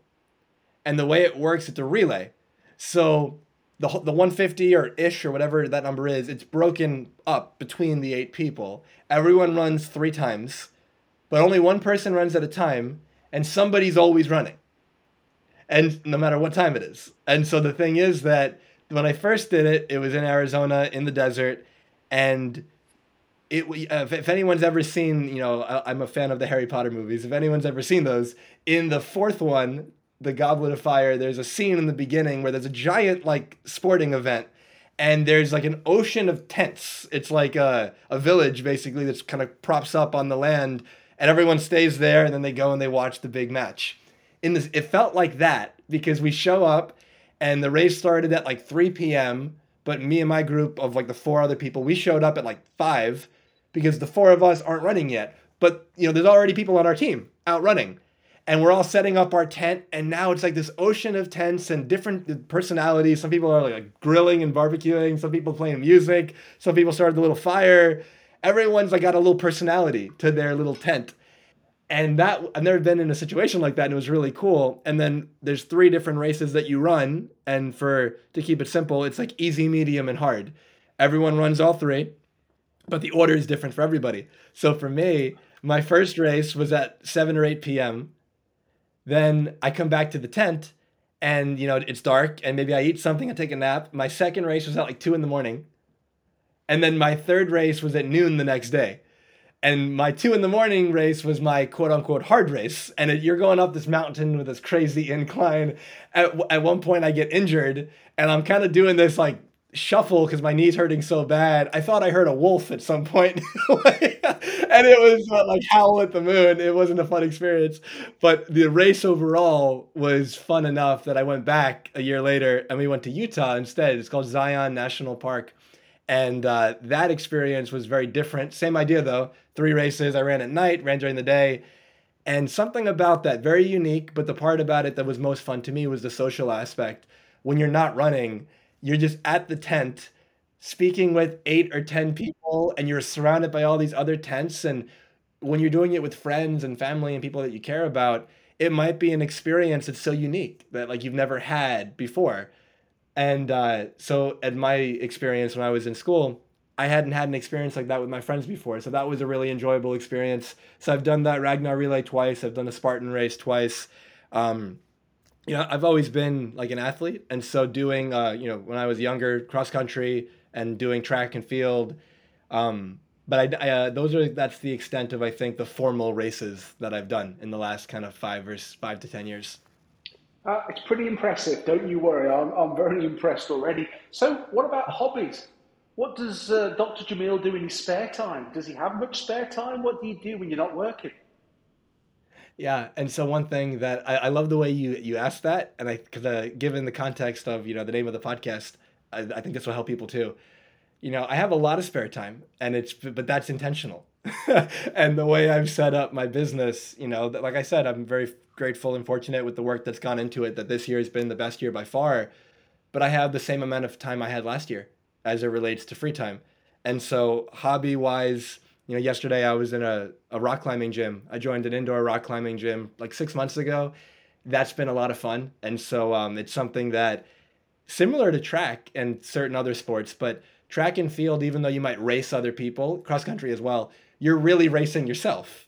Speaker 2: And the way it works, it's a relay. So the the 150 or ish or whatever that number is, it's broken up between the eight people. Everyone runs three times, but only one person runs at a time, and somebody's always running. And no matter what time it is. And so the thing is that when I first did it, it was in Arizona in the desert, and it uh, if, if anyone's ever seen, you know, I'm a fan of the Harry Potter movies. If anyone's ever seen those, in the fourth one, the Goblet of Fire, there's a scene in the beginning where there's a giant like sporting event and there's like an ocean of tents. It's like a, a village basically that's kind of props up on the land and everyone stays there and then they go and they watch the big match. In this it felt like that because we show up and the race started at like 3 p.m. But me and my group of like the four other people, we showed up at like five because the four of us aren't running yet. But you know, there's already people on our team out running and we're all setting up our tent and now it's like this ocean of tents and different personalities some people are like grilling and barbecuing some people playing music some people started a little fire everyone's like got a little personality to their little tent and that i've never been in a situation like that and it was really cool and then there's three different races that you run and for to keep it simple it's like easy medium and hard everyone runs all three but the order is different for everybody so for me my first race was at 7 or 8 p.m then I come back to the tent and, you know, it's dark and maybe I eat something and take a nap. My second race was at like two in the morning. And then my third race was at noon the next day. And my two in the morning race was my quote unquote hard race. And it, you're going up this mountain with this crazy incline. At, at one point, I get injured and I'm kind of doing this like shuffle because my knee's hurting so bad. I thought I heard a wolf at some point, and it was uh, like howl at the moon. It wasn't a fun experience, but the race overall was fun enough that I went back a year later and we went to Utah instead. It's called Zion National Park. And uh, that experience was very different. Same idea though. Three races. I ran at night, ran during the day. And something about that, very unique. But the part about it that was most fun to me was the social aspect. When you're not running, you're just at the tent speaking with eight or 10 people and you're surrounded by all these other tents. And when you're doing it with friends and family and people that you care about, it might be an experience that's so unique that like you've never had before. And uh, so, at my experience when I was in school, I hadn't had an experience like that with my friends before. So that was a really enjoyable experience. So I've done that Ragnar relay twice. I've done a Spartan race twice. Um, you know, I've always been like an athlete, and so doing, uh, you know, when I was younger, cross country and doing track and field. Um, but I, I uh, those are that's the extent of I think the formal races that I've done in the last kind of five or five to ten years.
Speaker 1: Uh, it's pretty impressive. Don't you worry, I'm I'm very impressed already. So, what about hobbies? What does uh, Dr. Jamil do in his spare time? Does he have much spare time? What do you do when you're not working?
Speaker 2: Yeah, and so one thing that I, I love the way you you asked that, and I because uh, given the context of you know the name of the podcast, I, I think this will help people too. You know, I have a lot of spare time, and it's but that's intentional. and the way I've set up my business, you know, like I said, I'm very grateful and fortunate with the work that's gone into it. That this year has been the best year by far, but I have the same amount of time I had last year as it relates to free time, And so, hobby wise, you know, yesterday I was in a, a rock climbing gym. I joined an indoor rock climbing gym like six months ago. That's been a lot of fun. And so, um, it's something that similar to track and certain other sports, but track and field, even though you might race other people, cross country as well, you're really racing yourself.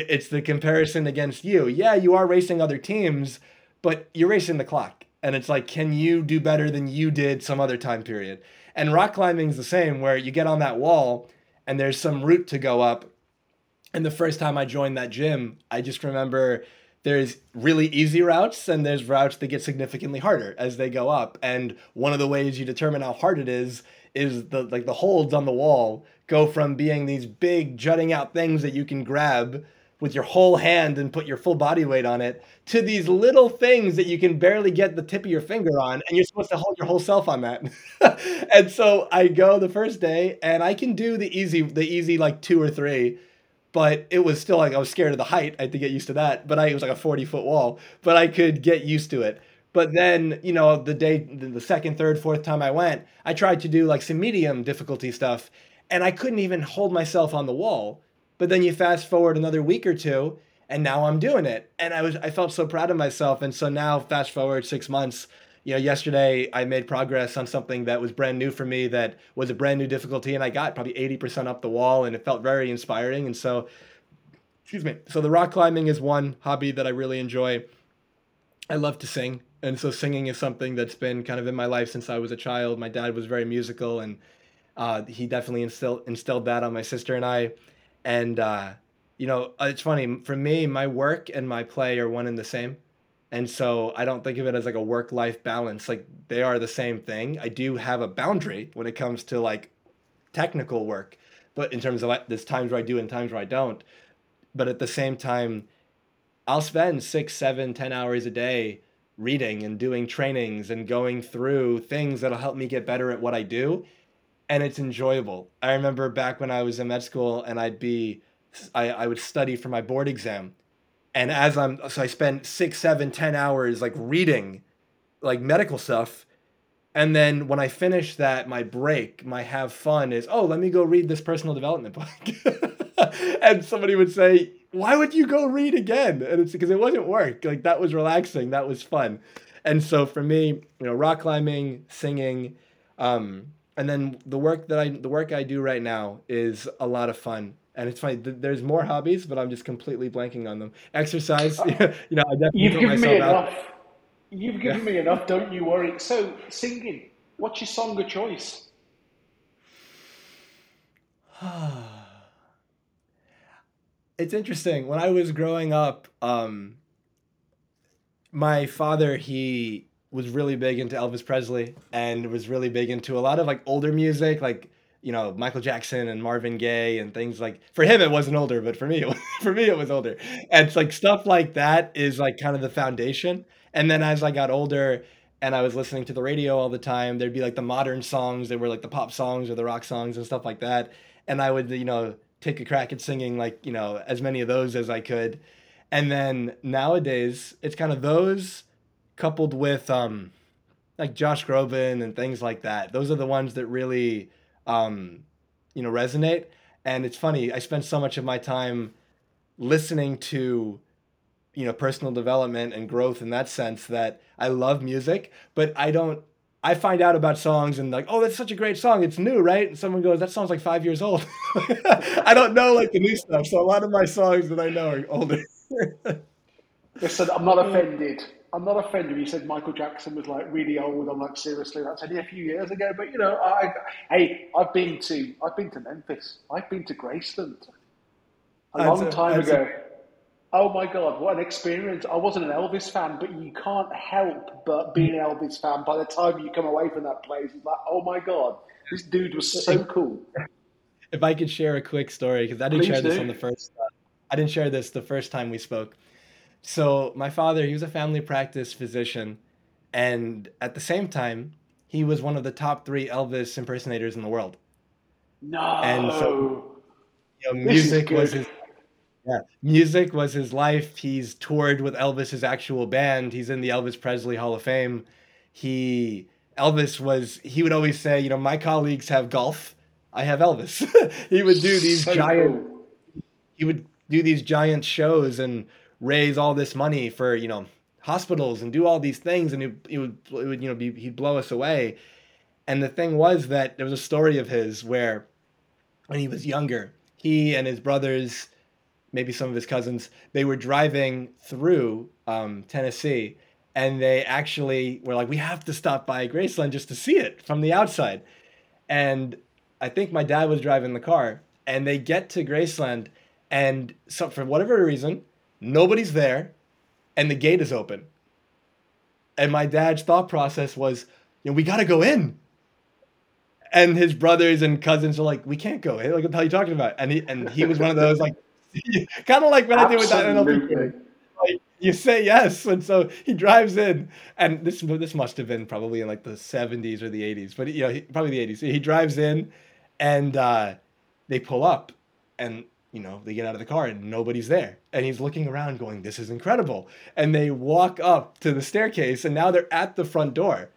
Speaker 2: It's the comparison against you. Yeah, you are racing other teams, but you're racing the clock. And it's like, can you do better than you did some other time period? And rock climbing is the same, where you get on that wall and there's some route to go up. And the first time I joined that gym, I just remember there's really easy routes and there's routes that get significantly harder as they go up. And one of the ways you determine how hard it is is the like the holds on the wall go from being these big jutting out things that you can grab with your whole hand and put your full body weight on it to these little things that you can barely get the tip of your finger on and you're supposed to hold your whole self on that. And so i go the first day and i can do the easy the easy like two or three but it was still like i was scared of the height. I had to get used to that but i it was like a 40 foot wall but i could get used to it. But then, you know, the day, the second, third, fourth time I went, I tried to do like some medium difficulty stuff and I couldn't even hold myself on the wall. But then you fast forward another week or two and now I'm doing it. And I was, I felt so proud of myself. And so now fast forward six months, you know, yesterday I made progress on something that was brand new for me that was a brand new difficulty and I got probably 80% up the wall and it felt very inspiring. And so, excuse me. So the rock climbing is one hobby that I really enjoy. I love to sing and so singing is something that's been kind of in my life since I was a child. My dad was very musical, and uh, he definitely instilled instilled that on my sister and I. And uh, you know, uh, it's funny for me. My work and my play are one and the same, and so I don't think of it as like a work life balance. Like they are the same thing. I do have a boundary when it comes to like technical work, but in terms of there's times where I do and times where I don't. But at the same time, I'll spend six, seven, ten hours a day reading and doing trainings and going through things that'll help me get better at what I do. And it's enjoyable. I remember back when I was in med school and I'd be, I, I would study for my board exam. And as I'm, so I spent six, seven, ten hours like reading like medical stuff. And then when I finish that, my break, my have fun is, oh, let me go read this personal development book. and somebody would say, why would you go read again? And it's because it wasn't work. Like that was relaxing. That was fun. And so for me, you know, rock climbing, singing, um, and then the work that I the work I do right now is a lot of fun. And it's funny. Th- there's more hobbies, but I'm just completely blanking on them. Exercise, you know, I definitely
Speaker 1: You've given me enough. Out. You've given yeah. me enough. Don't you worry. So singing. What's your song of choice?
Speaker 2: it's interesting. When I was growing up, um, my father he was really big into Elvis Presley and was really big into a lot of like older music, like you know Michael Jackson and Marvin Gaye and things like. For him, it wasn't older, but for me, was, for me, it was older. And it's like stuff like that is like kind of the foundation. And then as I got older and I was listening to the radio all the time, there'd be like the modern songs that were like the pop songs or the rock songs and stuff like that. And I would, you know, take a crack at singing like you know as many of those as I could, and then nowadays it's kind of those coupled with um, like Josh Groban and things like that. Those are the ones that really um, you know resonate. And it's funny, I spend so much of my time listening to you know personal development and growth in that sense that I love music, but I don't I find out about songs and like, oh, that's such a great song. It's new, right? And someone goes, that song's like five years old. I don't know like the new stuff, so a lot of my songs that I know are older.
Speaker 1: Listen, I'm not offended. I'm not offended. You said Michael Jackson was like really old. I'm like, seriously, that's only a few years ago. But you know, I, hey, I've been to, I've been to Memphis. I've been to Graceland a long time ago. A, Oh my God, what an experience. I wasn't an Elvis fan, but you can't help but be an Elvis fan by the time you come away from that place. It's like, oh my God, this dude was so cool.
Speaker 2: If I could share a quick story, because I didn't Please share do. this on the first, uh, I didn't share this the first time we spoke. So my father, he was a family practice physician, and at the same time, he was one of the top three Elvis impersonators in the world.
Speaker 1: No. And so,
Speaker 2: you know, music was his yeah, music was his life. He's toured with Elvis's actual band. He's in the Elvis Presley Hall of Fame. He Elvis was he would always say, you know, my colleagues have golf. I have Elvis. he would do these
Speaker 1: So
Speaker 2: giant
Speaker 1: cool.
Speaker 2: he would do these giant shows and raise all this money for you know hospitals and do all these things and he, he would it would you know be, he'd blow us away. And the thing was that there was a story of his where when he was younger he and his brothers maybe some of his cousins they were driving through um, tennessee and they actually were like we have to stop by graceland just to see it from the outside. And I think my dad was driving the car, and they get to Graceland, and so for whatever reason, nobody's there, and the gate is open. And my dad's thought process was, you know, we got to go in. And his brothers and cousins are like, we can't go in. Like, what the hell are you talking about? And he and he was one of those like, kind of like what I did with that NLP.
Speaker 1: Absolutely.
Speaker 2: Like, you say yes, and so he drives in, and this this must have been probably in like the '70s or the '80s, but you know, he, probably the '80s. He drives in, and uh, they pull up, and you know they get out of the car, and nobody's there, and he's looking around, going, "This is incredible." And they walk up to the staircase, and now they're at the front door,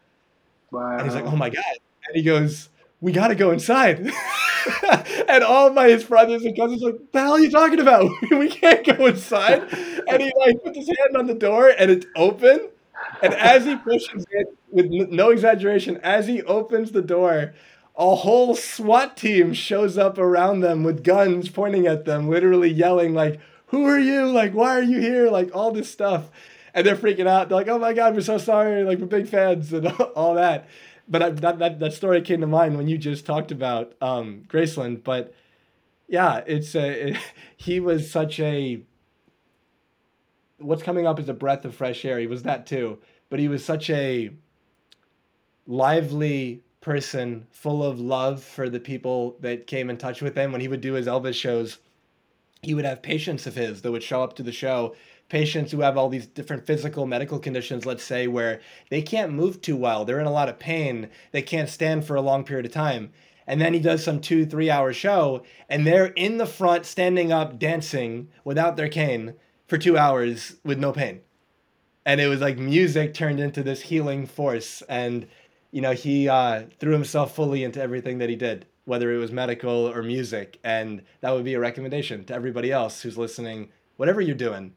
Speaker 1: Wow.
Speaker 2: and he's like, "Oh my god!" And he goes, "We got to go inside." and all my his brothers and cousins are like, "The hell are you talking about? we can't go inside." And he like puts his hand on the door, and it's open. And as he pushes it, with no exaggeration, as he opens the door, a whole SWAT team shows up around them with guns pointing at them, literally yelling like, "Who are you? Like, why are you here? Like all this stuff." And they're freaking out. They're like, "Oh my God, we're so sorry! Like we're big fans and all that." But I, that, that that story came to mind when you just talked about um, Graceland. But yeah, it's a, it, he was such a what's coming up is a breath of fresh air. He was that too, but he was such a lively person, full of love for the people that came in touch with him. When he would do his Elvis shows, he would have patients of his that would show up to the show. Patients who have all these different physical medical conditions, let's say, where they can't move too well, they're in a lot of pain, they can't stand for a long period of time. And then he does some two, three hour show, and they're in the front, standing up, dancing without their cane for two hours with no pain. And it was like music turned into this healing force. And, you know, he uh, threw himself fully into everything that he did, whether it was medical or music. And that would be a recommendation to everybody else who's listening, whatever you're doing.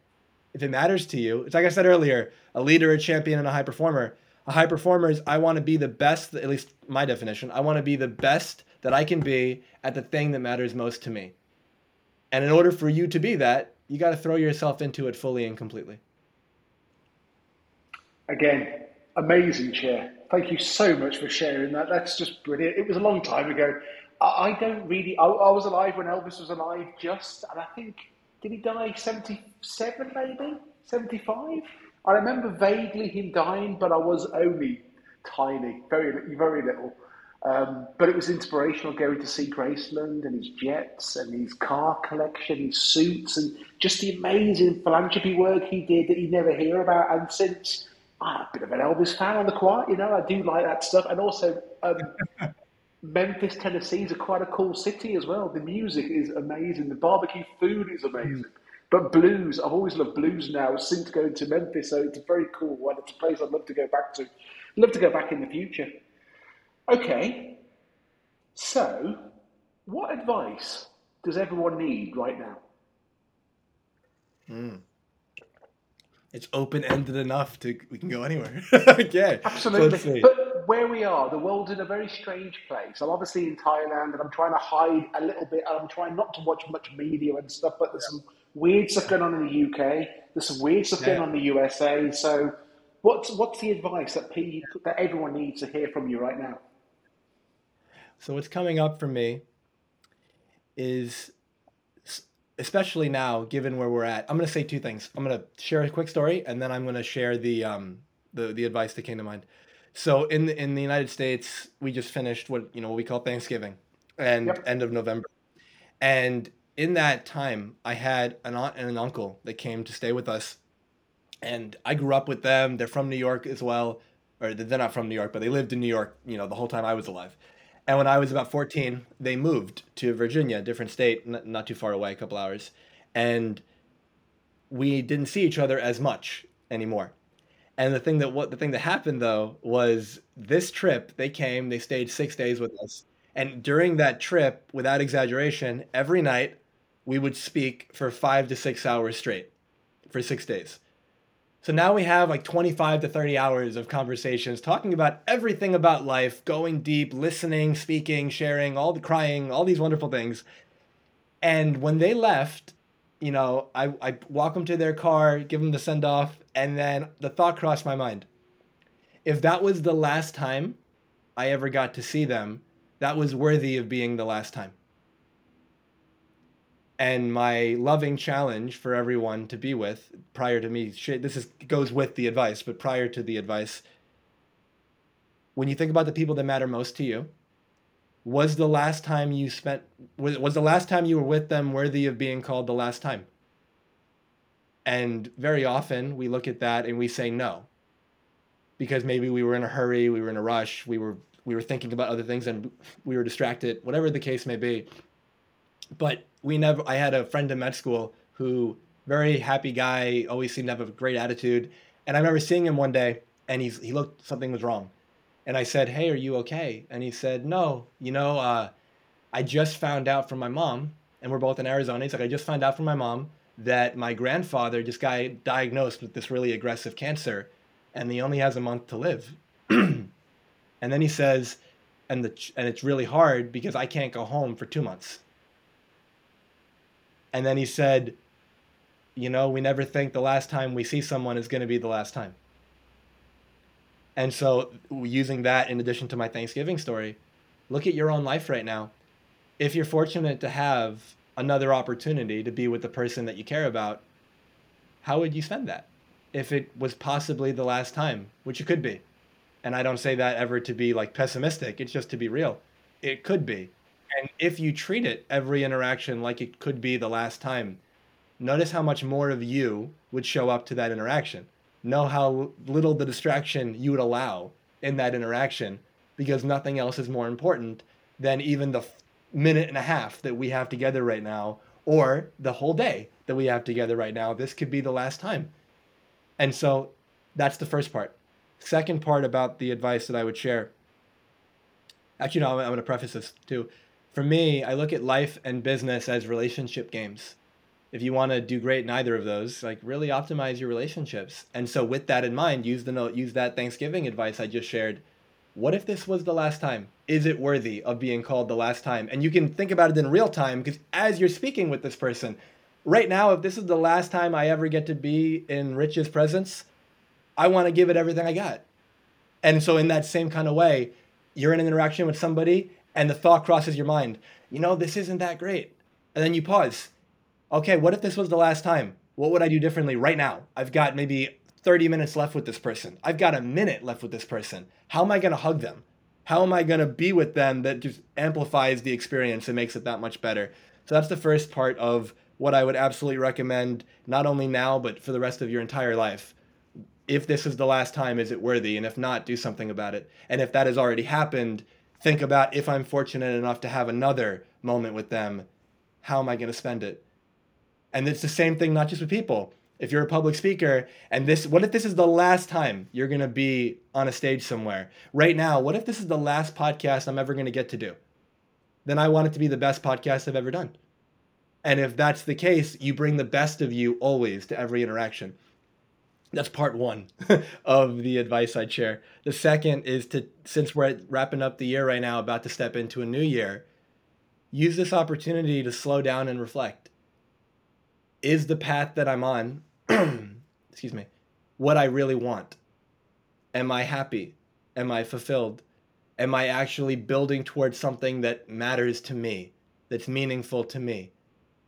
Speaker 2: If it matters to you, it's like I said earlier a leader, a champion, and a high performer. A high performer is I want to be the best, at least my definition, I want to be the best that I can be at the thing that matters most to me. And in order for you to be that, you got to throw yourself into it fully and completely.
Speaker 1: Again, amazing chair. Thank you so much for sharing that. That's just brilliant. It was a long time ago. I, I don't really. I, I was alive when Elvis was alive, just, and I think did he die seventy-seven, maybe seventy-five? I remember vaguely him dying, but I was only tiny, very, very little. Um, but it was inspirational going to see Graceland and his jets and his car collection, his suits, and just the amazing philanthropy work he did that you never hear about. And since I'm a bit of an Elvis fan on the quiet, you know, I do like that stuff. And also, um, Memphis, Tennessee is a quite a cool city as well. The music is amazing. The barbecue food is amazing. Mm. But blues, I've always loved blues now since going to Memphis. So it's a very cool one. It's a place I'd love to go back to. love to go back in the future. Okay. So, what advice does everyone need right now? Hmm.
Speaker 2: It's open ended enough to we can go anywhere. okay.
Speaker 1: Absolutely. But where we are, the world's in a very strange place. I'm obviously in Thailand and I'm trying to hide a little bit and I'm trying not to watch much media and stuff, but there's some weird stuff going on in the UK. There's some weird stuff going on in the USA. So what's what's the advice that people, that everyone needs to hear from you right now?
Speaker 2: So what's coming up for me is especially now given where we're at. I'm going to say two things. I'm going to share a quick story and then I'm going to share the um the the advice that came to mind. So in the, in the United States, we just finished what, you know, what we call Thanksgiving and
Speaker 1: Yep.
Speaker 2: end of November. And in that time, I had an aunt and an uncle that came to stay with us. And I grew up with them. They're from New York as well. Or they're not from New York, but they lived in New York, you know, the whole time I was alive. And when I was about 14, they moved to Virginia, different state, n- not too far away, a couple hours. And we didn't see each other as much anymore. And the thing that what the thing that happened though was this trip, they came, they stayed 6 days with us. And during that trip, without exaggeration, every night we would speak for five to six hours straight for six days. So now we have like 25 to 30 hours of conversations talking about everything about life, going deep, listening, speaking, sharing, all the crying, all these wonderful things. And when they left, you know, I, I walk them to their car, give them the send off, and then the thought crossed my mind. If that was the last time I ever got to see them, that was worthy of being the last time. And my loving challenge for everyone to be with prior to me, this is goes with the advice, but prior to the advice, when you think about the people that matter most to you, was the last time you spent was, was the last time you were with them worthy of being called the last time? And very often we look at that and we say no. Because maybe we were in a hurry, we were in a rush, we were we were thinking about other things and we were distracted, whatever the case may be. But we never, I had a friend in med school who, very happy guy, always seemed to have a great attitude. And I remember seeing him one day and he's, he looked, something was wrong. And I said, Hey, are you okay? And he said, No, you know, uh, I just found out from my mom, and we're both in Arizona. He's like, I just found out from my mom that my grandfather just got diagnosed with this really aggressive cancer and he only has a month to live. And then he says, and the and it's really hard because I can't go home for two months. And then he said, you know, we never think the last time we see someone is going to be the last time. And so, using that in addition to my Thanksgiving story, look at your own life right now. If you're fortunate to have another opportunity to be with the person that you care about, how would you spend that? If it was possibly the last time, which it could be and I don't say that ever to be like pessimistic, it's just to be real. It could be. And if you treat it every interaction like it could be the last time, notice how much more of you would show up to that interaction. Know how little the distraction you would allow in that interaction because nothing else is more important than even the minute and a half that we have together right now or the whole day that we have together right now. This could be the last time. And so that's the first part Second part about the advice that I would share. Actually, no, I'm, going to preface this too. For me, I look at life and business as relationship games. If you want to do great in either of those, like really optimize your relationships. And so, with that in mind, use the note, use that Thanksgiving advice I just shared. What if this was the last time? Is it worthy of being called the last time? And you can think about it in real time because as you're speaking with this person, right now, if this is the last time I ever get to be in Rich's presence, I want to give it everything I got. And so, in that same kind of way, you're in an interaction with somebody and the thought crosses your mind, you know, this isn't that great. And then you pause. Okay, what if this was the last time? What would I do differently right now? I've got maybe 30 minutes left with this person. I've got a minute left with this person. How am I going to hug them? How am I going to be with them that just amplifies the experience and makes it that much better? So that's the first part of what I would absolutely recommend, not only now, but for the rest of your entire life if this is the last time, is it worthy? And if not, do something about it. And if that has already happened, think about if I'm fortunate enough to have another moment with them, how am I going to spend it? And it's the same thing, not just with people. If you're a public speaker and this, what if this is the last time you're going to be on a stage somewhere? Right now, what if this is the last podcast I'm ever going to get to do? Then I want it to be the best podcast I've ever done. And if that's the case, you bring the best of you always to every interaction. That's part one of the advice I'd share. The second is to, since we're wrapping up the year right now, about to step into a new year, use this opportunity to slow down and reflect. Is the path that I'm on, excuse me, what I really want? Am I happy? Am I fulfilled? Am I actually building towards something that matters to me, that's meaningful to me?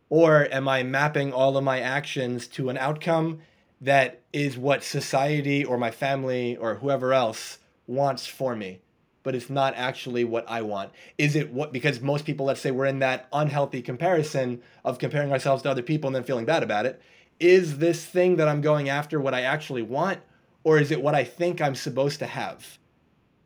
Speaker 2: Or am I mapping all of my actions to an outcome that is what society or my family or whoever else wants for me but it's not actually what I want. Is it what because most people let's say we're in that unhealthy comparison of comparing ourselves to other people and then feeling bad about it. Is this thing that I'm going after what I actually want or is it what I think I'm supposed to have?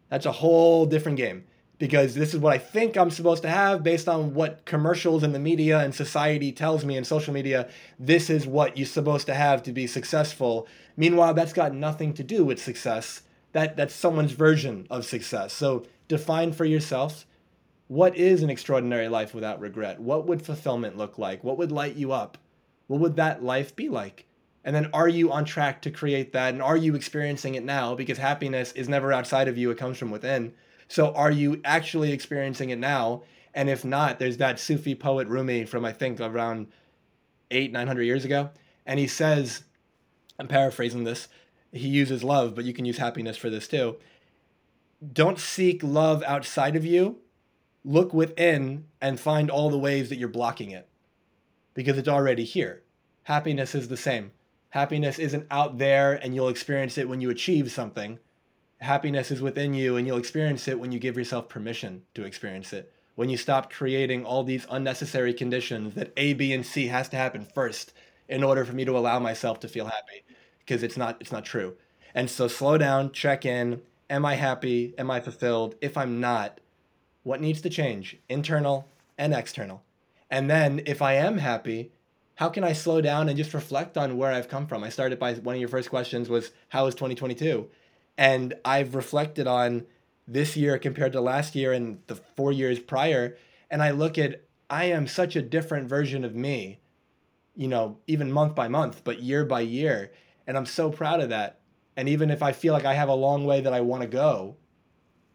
Speaker 2: That's a whole different game because this is what I think I'm supposed to have based on what commercials and the media and society tells me and social media. This is what you're supposed to have to be successful. Meanwhile, that's got nothing to do with success. That that's someone's version of success. So define for yourself what is an extraordinary life without regret? What would fulfillment look like? What would light you up? What would that life be like? And then are you on track to create that? And are you experiencing it now? Because happiness is never outside of you, it comes from within. So are you actually experiencing it now? And if not, there's that Sufi poet Rumi from I think around eight, nine hundred years ago. And he says, I'm paraphrasing this, he uses love, but you can use happiness for this too. Don't seek love outside of you. Look within and find all the ways that you're blocking it because it's already here. Happiness is the same. Happiness isn't out there and you'll experience it when you achieve something. Happiness is within you and you'll experience it when you give yourself permission to experience it. When you stop creating all these unnecessary conditions that A, B, and C has to happen first in order for me to allow myself to feel happy because it's not it's not true. And so slow down, check in, am I happy? Am I fulfilled? If I'm not, what needs to change? Internal and external. And then if I am happy, how can I slow down and just reflect on where I've come from? I started by one of your first questions was how is 2022? And I've reflected on this year compared to last year and the 4 years prior and I look at I am such a different version of me. You know, even month by month, but year by year, and I'm so proud of that. And even if I feel like I have a long way that I want to go,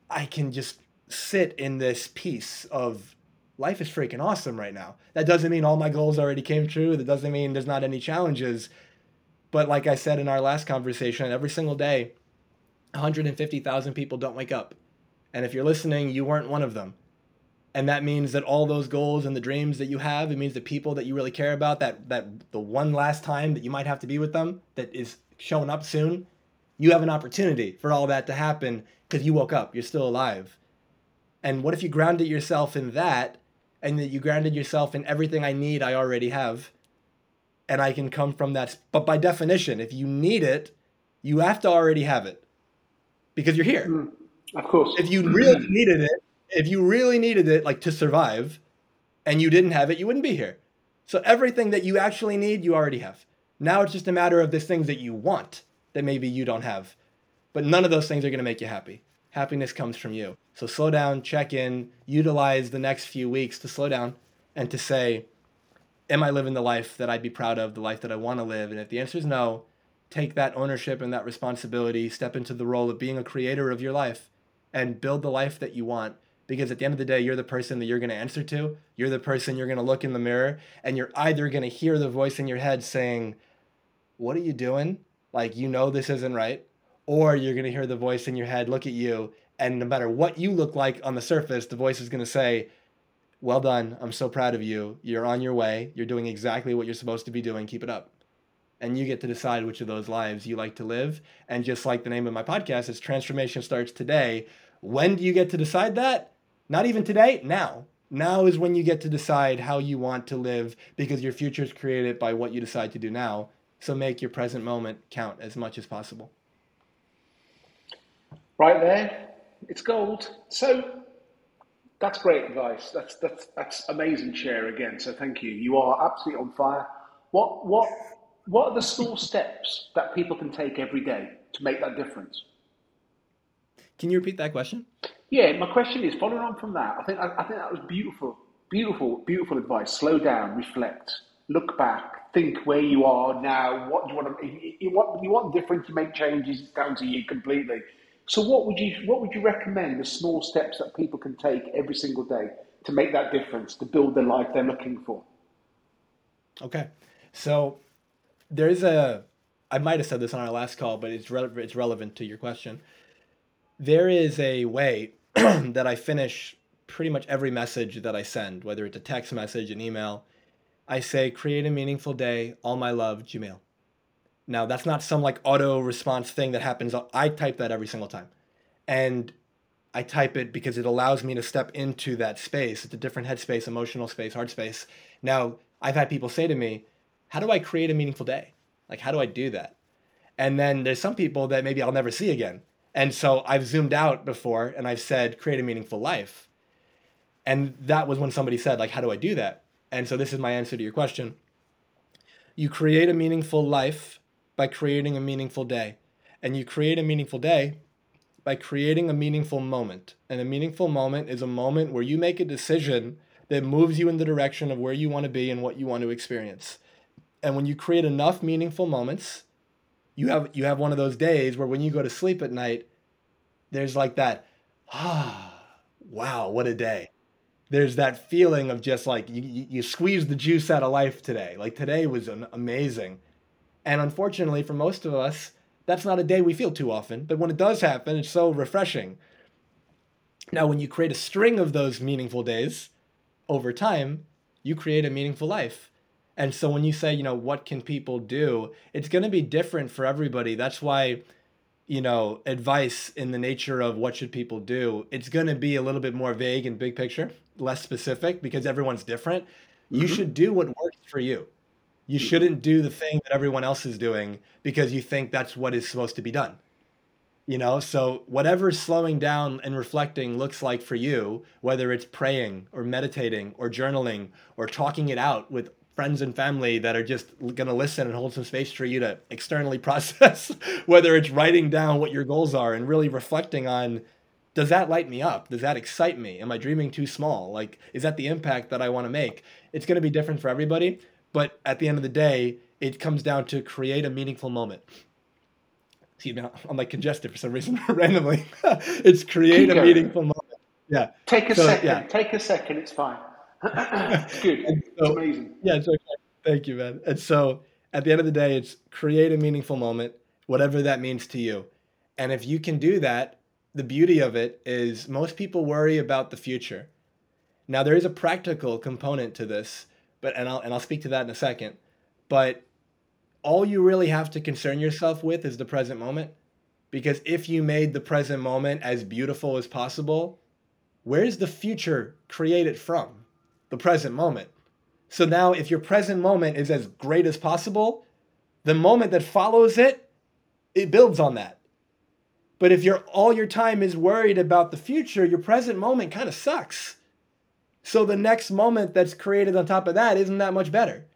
Speaker 2: I can just sit in this piece of life is freaking awesome right now. That doesn't mean all my goals already came true. That doesn't mean there's not any challenges. But like I said in our last conversation, every single day, 150,000 people don't wake up. And if you're listening, you weren't one of them. And that means that all those goals and the dreams that you have, it means the people that you really care about, that that the one last time that you might have to be with them that is showing up soon, you have an opportunity for all that to happen because you woke up, you're still alive. And what if you grounded yourself in that and that you grounded yourself in everything I need, I already have. And I can come from that. But by definition, if you need it, you have to already have it because you're here. Mm,
Speaker 1: of course.
Speaker 2: If you really needed it, if you really needed it, like to survive, and you didn't have it, you wouldn't be here. So everything that you actually need, you already have. Now it's just a matter of the things that you want that maybe you don't have. But none of those things are going to make you happy. Happiness comes from you. So slow down, check in, utilize the next few weeks to slow down and to say, Am I living the life that I'd be proud of, the life that I want to live? And if the answer is no, take that ownership and that responsibility, step into the role of being a creator of your life and build the life that you want. Because at the end of the day, you're the person that you're going to answer to. You're the person you're going to look in the mirror, and you're either going to hear the voice in your head saying, What are you doing? Like, you know, this isn't right. Or you're going to hear the voice in your head look at you and no matter what you look like on the surface, the voice is going to say, Well done. I'm so proud of you. You're on your way. You're doing exactly what you're supposed to be doing. Keep it up. And you get to decide which of those lives you like to live. And just like the name of my podcast, it's Transformation Starts Today. When do you get to decide that? Not even today, now. Now is when you get to decide how you want to live because your future is created by what you decide to do now. So make your present moment count as much as possible.
Speaker 1: Right there, it's gold. So that's great advice. That's that's that's amazing share again. So thank you. You are absolutely on fire. What what what are the small steps that people can take every day to make that difference?
Speaker 2: Can you repeat that question?
Speaker 1: Yeah, my question is following on from that. I think I, I think that was beautiful, beautiful, beautiful advice. Slow down, reflect, look back, think where you are now. What do you want to? You want you want different. You make changes. It's down to you completely. So what would you what would you recommend the small steps that people can take every single day to make that difference to build the life they're looking for?
Speaker 2: Okay, so there's a I might have said this on our last call, but it's re- it's relevant to your question. There is a way that I finish pretty much every message that I send, whether it's a text message, an email. I say, create a meaningful day. All my love, Jamil." Now, that's not some like auto response thing that happens. I type that every single time. And I type it because it allows me to step into that space. It's a different headspace, emotional space, heart space. Now, I've had people say to me, How do I create a meaningful day? Like, how do I do that? And then there's some people that maybe I'll never see again. And so I've zoomed out before and I've said, Create a meaningful life. And that was when somebody said, like, how do I do that? And so this is my answer to your question. You create a meaningful life by creating a meaningful day. And you create a meaningful day by creating a meaningful moment. And a meaningful moment is a moment where you make a decision that moves you in the direction of where you want to be and what you want to experience. And when you create enough meaningful moments, you have you have one of those days where when you go to sleep at night, there's like that, ah, wow, what a day. There's that feeling of just like you, you, squeeze the juice out of life today. Like today was an amazing. And unfortunately, for most of us, that's not a day we feel too often. But when it does happen, it's so refreshing. Now, when you create a string of those meaningful days over time, you create a meaningful life. And so when you say, you know, what can people do? It's going to be different for everybody. That's why, you know, advice in the nature of what should people do, it's going to be a little bit more vague and big picture, less specific because everyone's different. Mm-hmm. You should do what works for you. You shouldn't do the thing that everyone else is doing because you think that's what is supposed to be done. You know, so whatever slowing down and reflecting looks like for you, whether it's praying or meditating or journaling or talking it out with friends and family that are just going to listen and hold some space for you to externally process whether it's writing down what your goals are and really reflecting on does that light me up? Does that excite me? Am i dreaming too small? Like is that the impact that i want to make? It's going to be different for everybody but at the end of the day it comes down to create a meaningful moment. See now i'm like congested for some reason randomly. It's create a meaningful moment. Yeah.
Speaker 1: Take a so, second yeah. take a second it's fine it's good. So, it's amazing.
Speaker 2: Yeah, it's okay. Thank you, man. And so at the end of the day, it's create a meaningful moment, whatever that means to you. And if you can do that, the beauty of it is most people worry about the future. Now there is a practical component to this, but and I'll and I'll speak to that in a second. But all you really have to concern yourself with is the present moment. Because if you made the present moment as beautiful as possible, where's the future created from? The present moment. So now, if your present moment is as great as possible, the moment that follows it, it builds on that. But if your all your time is worried about the future, your present moment kind of sucks. So the next moment that's created on top of that isn't that much better.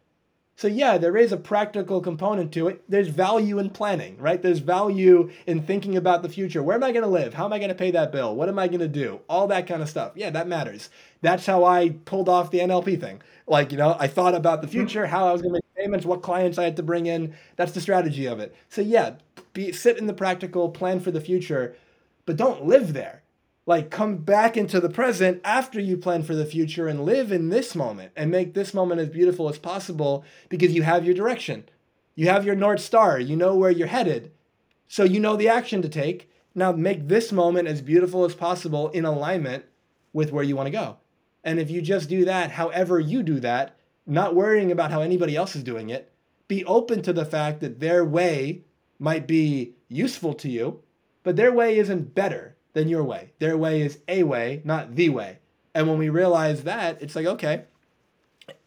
Speaker 2: So yeah, there is a practical component to it. There's value in planning, right? There's value in thinking about the future. Where am I going to live? How am I going to pay that bill? What am I going to do? All that kind of stuff. Yeah, that matters. That's how I pulled off the NLP thing. Like, you know, I thought about the mm-hmm. future, how I was going to make payments, what clients I had to bring in. That's the strategy of it. So yeah, be sit in the practical, plan for the future, but don't live there like come back into the present after you plan for the future and live in this moment and make this moment as beautiful as possible because you have your direction. You have your North Star. You know where you're headed. So you know the action to take. Now make this moment as beautiful as possible in alignment with where you want to go. And if you just do that, however you do that, not worrying about how anybody else is doing it, be open to the fact that their way might be useful to you, but their way isn't better than your way. Their way is a way, not the way. And when we realize that, it's like, okay,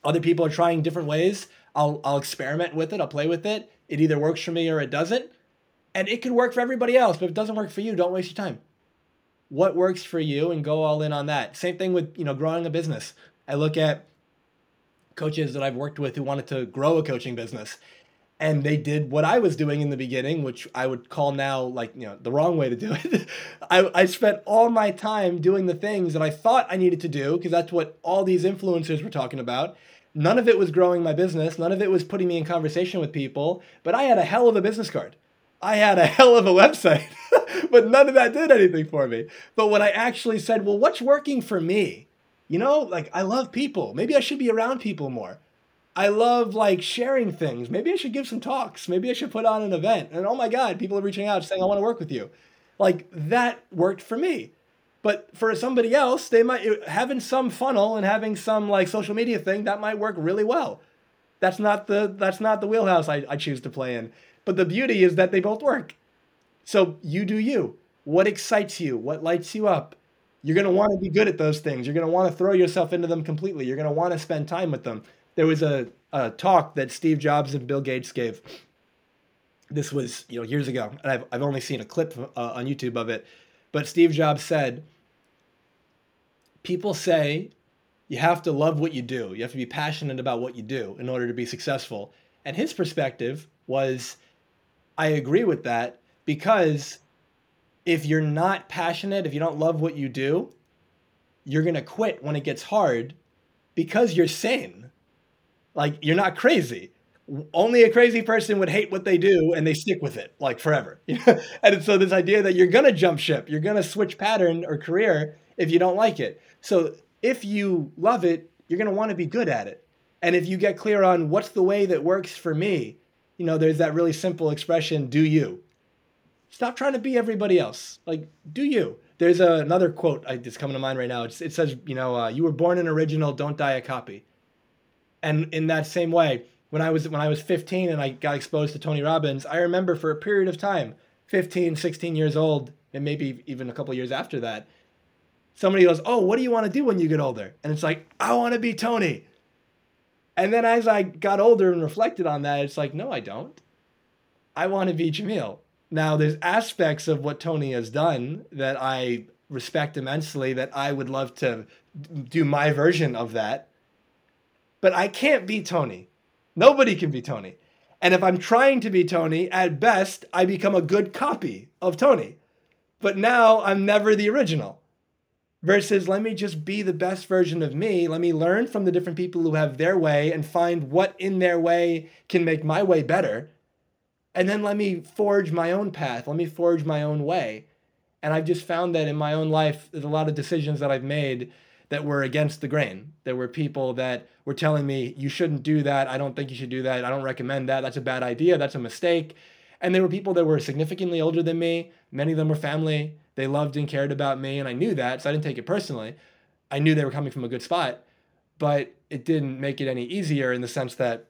Speaker 2: other people are trying different ways. I'll, I'll experiment with it, I'll play with it. It either works for me or it doesn't. And it could work for everybody else, but if it doesn't work for you, don't waste your time. What works for you and go all in on that. Same thing with, you know, growing a business. I look at coaches that I've worked with who wanted to grow a coaching business and they did what I was doing in the beginning, which I would call now like you know the wrong way to do it. I, I spent all my time doing the things that I thought I needed to do because that's what all these influencers were talking about. None of it was growing my business. None of it was putting me in conversation with people. But I had a hell of a business card. I had a hell of a website, but none of that did anything for me. But when I actually said, well, what's working for me? You know, like I love people. Maybe I should be around people more. I love like sharing things. Maybe I should give some talks. Maybe I should put on an event. And oh my God, people are reaching out saying, I want to work with you. Like that worked for me. But for somebody else, they might having some funnel and having some like social media thing that might work really well. That's not the that's not the wheelhouse I, I choose to play in. But the beauty is that they both work. So you do you. What excites you? What lights you up? You're gonna want to be good at those things. You're gonna want to throw yourself into them completely. You're gonna want to spend time with them there was a, a talk that Steve Jobs and Bill Gates gave. This was you know years ago, and I've I've only seen a clip uh, on YouTube of it. But Steve Jobs said, "People say you have to love what you do. You have to be passionate about what you do in order to be successful." And his perspective was, I agree with that because if you're not passionate, if you don't love what you do, you're going to quit when it gets hard because you're sane. Like you're not crazy. Only a crazy person would hate what they do and they stick with it like forever. and so this idea that you're to jump ship, you're to switch pattern or career if you don't like it. So if you love it, you're to want to be good at it. And if you get clear on what's the way that works for me, you know, there's that really simple expression, do you. Stop trying to be everybody else. Like, do you. There's a, another quote that's coming to mind right now. It's, it says, you know, uh, you were born an original, don't die a copy. And in that same way, when I was when I was 15 and I got exposed to Tony Robbins, I remember for a period of time, 15, 16 years old, and maybe even a couple years after that, somebody goes, "Oh, what do you want to do when you get older?" And it's like, "I want to be Tony." And then as I got older and reflected on that, it's like, "No, I don't. I want to be Jamil." Now, there's aspects of what Tony has done that I respect immensely that I would love to do my version of that. But I can't be Tony. Nobody can be Tony. And if I'm trying to be Tony, at best, I become a good copy of Tony. But now I'm never the original. Versus, let me just be the best version of me. Let me learn from the different people who have their way and find what in their way can make my way better and then let me forge my own path let me forge my own way and i've just found that in my own life there's a lot of decisions that i've made that were against the grain there were people that were telling me you shouldn't do that. I don't think you should do that. I don't recommend that. That's a bad idea. That's a mistake. And there were people that were significantly older than me. Many of them were family. They loved and cared about me and i knew that so i didn't take it personally. I knew they were coming from a good spot but it didn't make it any easier in the sense that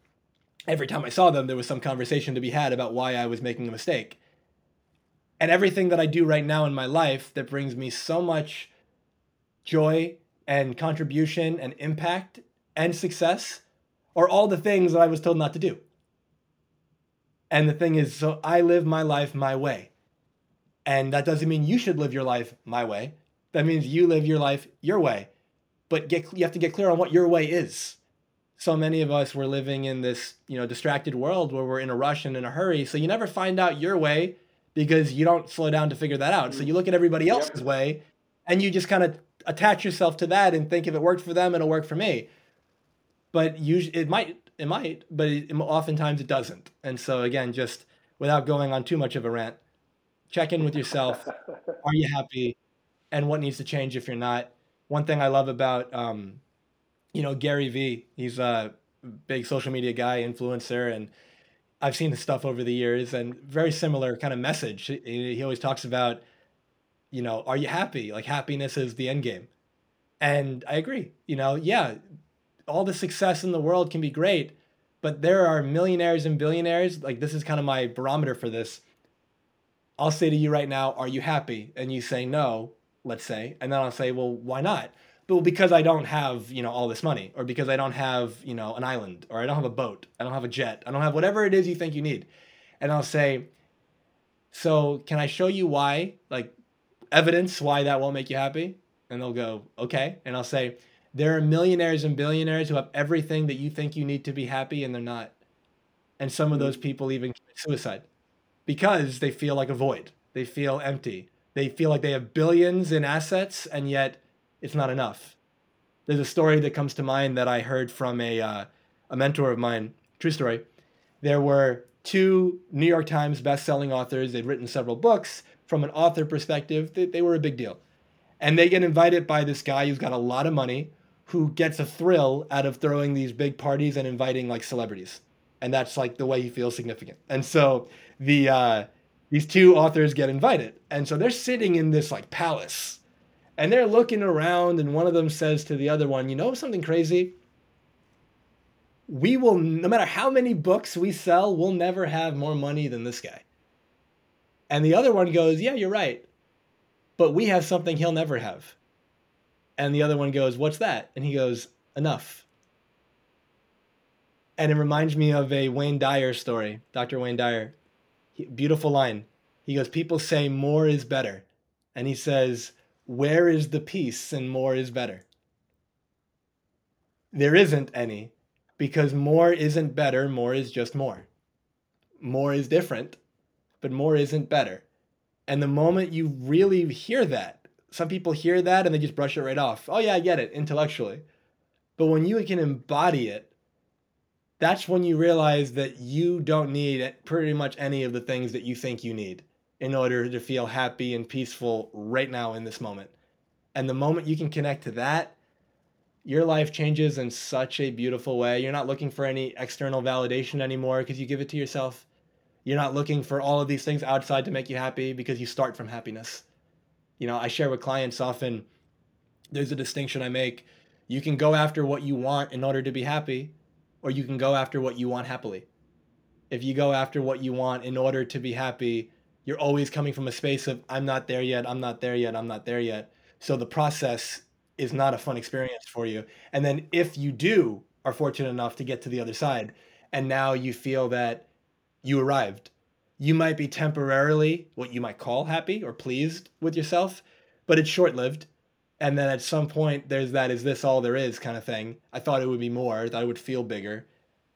Speaker 2: every time I saw them, there was some conversation to be had about why I was making a mistake. And everything that I do right now in my life that brings me so much joy and contribution and impact and success are all the things that I was told not to do. And the thing is, so I live my life my way. And that doesn't mean you should live your life my way. That means you live your life your way. But get, you have to get clear on what your way is so many of us were living in this you know distracted world where we're in a rush and in a hurry so you never find out your way because you don't slow down to figure that out so you look at everybody else's way and you just kind of attach yourself to that and think if it worked for them it'll work for me but usually it might it might but it, oftentimes it doesn't and so again just without going on too much of a rant check in with yourself are you happy and what needs to change if you're not one thing i love about um, you know, Gary Vee, he's a big social media guy, influencer, and I've seen his stuff over the years and very similar kind of message. He always talks about, you know, are you happy? Like happiness is the end game. And I agree. You know, yeah, all the success in the world can be great, but there are millionaires and billionaires. Like this is kind of my barometer for this. I'll say to you right now, are you happy? And you say no, let's say. And then I'll say, well, why not? but because I don't have, you know, all this money or because I don't have, you know, an island or I don't have a boat, I don't have a jet, I don't have whatever it is you think you need. And I'll say, so can I show you why, like evidence why that won't make you happy? And they'll go, okay. And I'll say, there are millionaires and billionaires who have everything that you think you need to be happy and they're not. And some of those people even commit suicide because they feel like a void. They feel empty. They feel like they have billions in assets and yet it's not enough. There's a story that comes to mind that I heard from a, uh, a mentor of mine, true story. There were two New York Times best-selling authors. They'd written several books. From an author perspective, they, they were a big deal. And they get invited by this guy who's got a lot of money, who gets a thrill out of throwing these big parties and inviting like celebrities. And that's like the way he feels significant. And so the uh, these two authors get invited. And so they're sitting in this like palace and they're looking around, and one of them says to the other one, You know something crazy? We will, no matter how many books we sell, we'll never have more money than this guy. And the other one goes, Yeah, you're right. But we have something he'll never have. And the other one goes, What's that? And he goes, Enough. And it reminds me of a Wayne Dyer story, Dr. Wayne Dyer. Beautiful line. He goes, People say more is better. And he says, where is the peace and more is better? There isn't any because more isn't better, more is just more. More is different, but more isn't better. And the moment you really hear that, some people hear that and they just brush it right off. Oh, yeah, I get it intellectually. But when you can embody it, that's when you realize that you don't need pretty much any of the things that you think you need in order to feel happy and peaceful right now in this moment. And the moment you can connect to that, your life changes in such a beautiful way. You're not looking for any external validation anymore because you give it to yourself. You're not looking for all of these things outside to make you happy because you start from happiness. You know, I share with clients often there's a distinction I make. You can go after what you want in order to be happy, or you can go after what you want happily. If you go after what you want in order to be happy, you're always coming from a space of, I'm not there yet, I'm not there yet, I'm not there yet. So the process is not a fun experience for you. And then if you do are fortunate enough to get to the other side and now you feel that you arrived, you might be temporarily what you might call happy or pleased with yourself, but it's short lived. And then at some point, there's that is this all there is kind of thing. I thought it would be more, that I would feel bigger.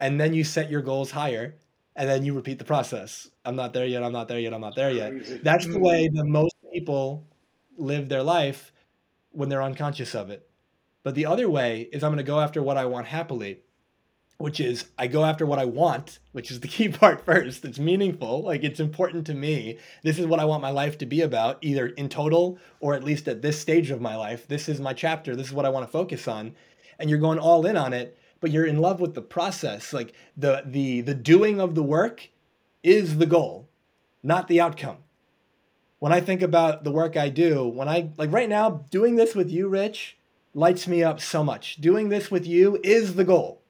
Speaker 2: And then you set your goals higher and then you repeat the process. I'm not there yet, I'm not there yet, I'm not there yet. That's the way that mm. most people live their life when they're unconscious of it. But the other way is I'm going to go after what I want happily, which is I go after what I want, which is the key part first. It's meaningful, like it's important to me. This is what I want my life to be about, either in total or at least at this stage of my life. This is my chapter. This is what I want to focus on. And you're going all in on it, but you're in love with the process. Like the the the doing of the work is the goal, not the outcome when I think about the work I do, when I like right now, doing this with you, Rich, lights me up so much. Doing this with you is the goal.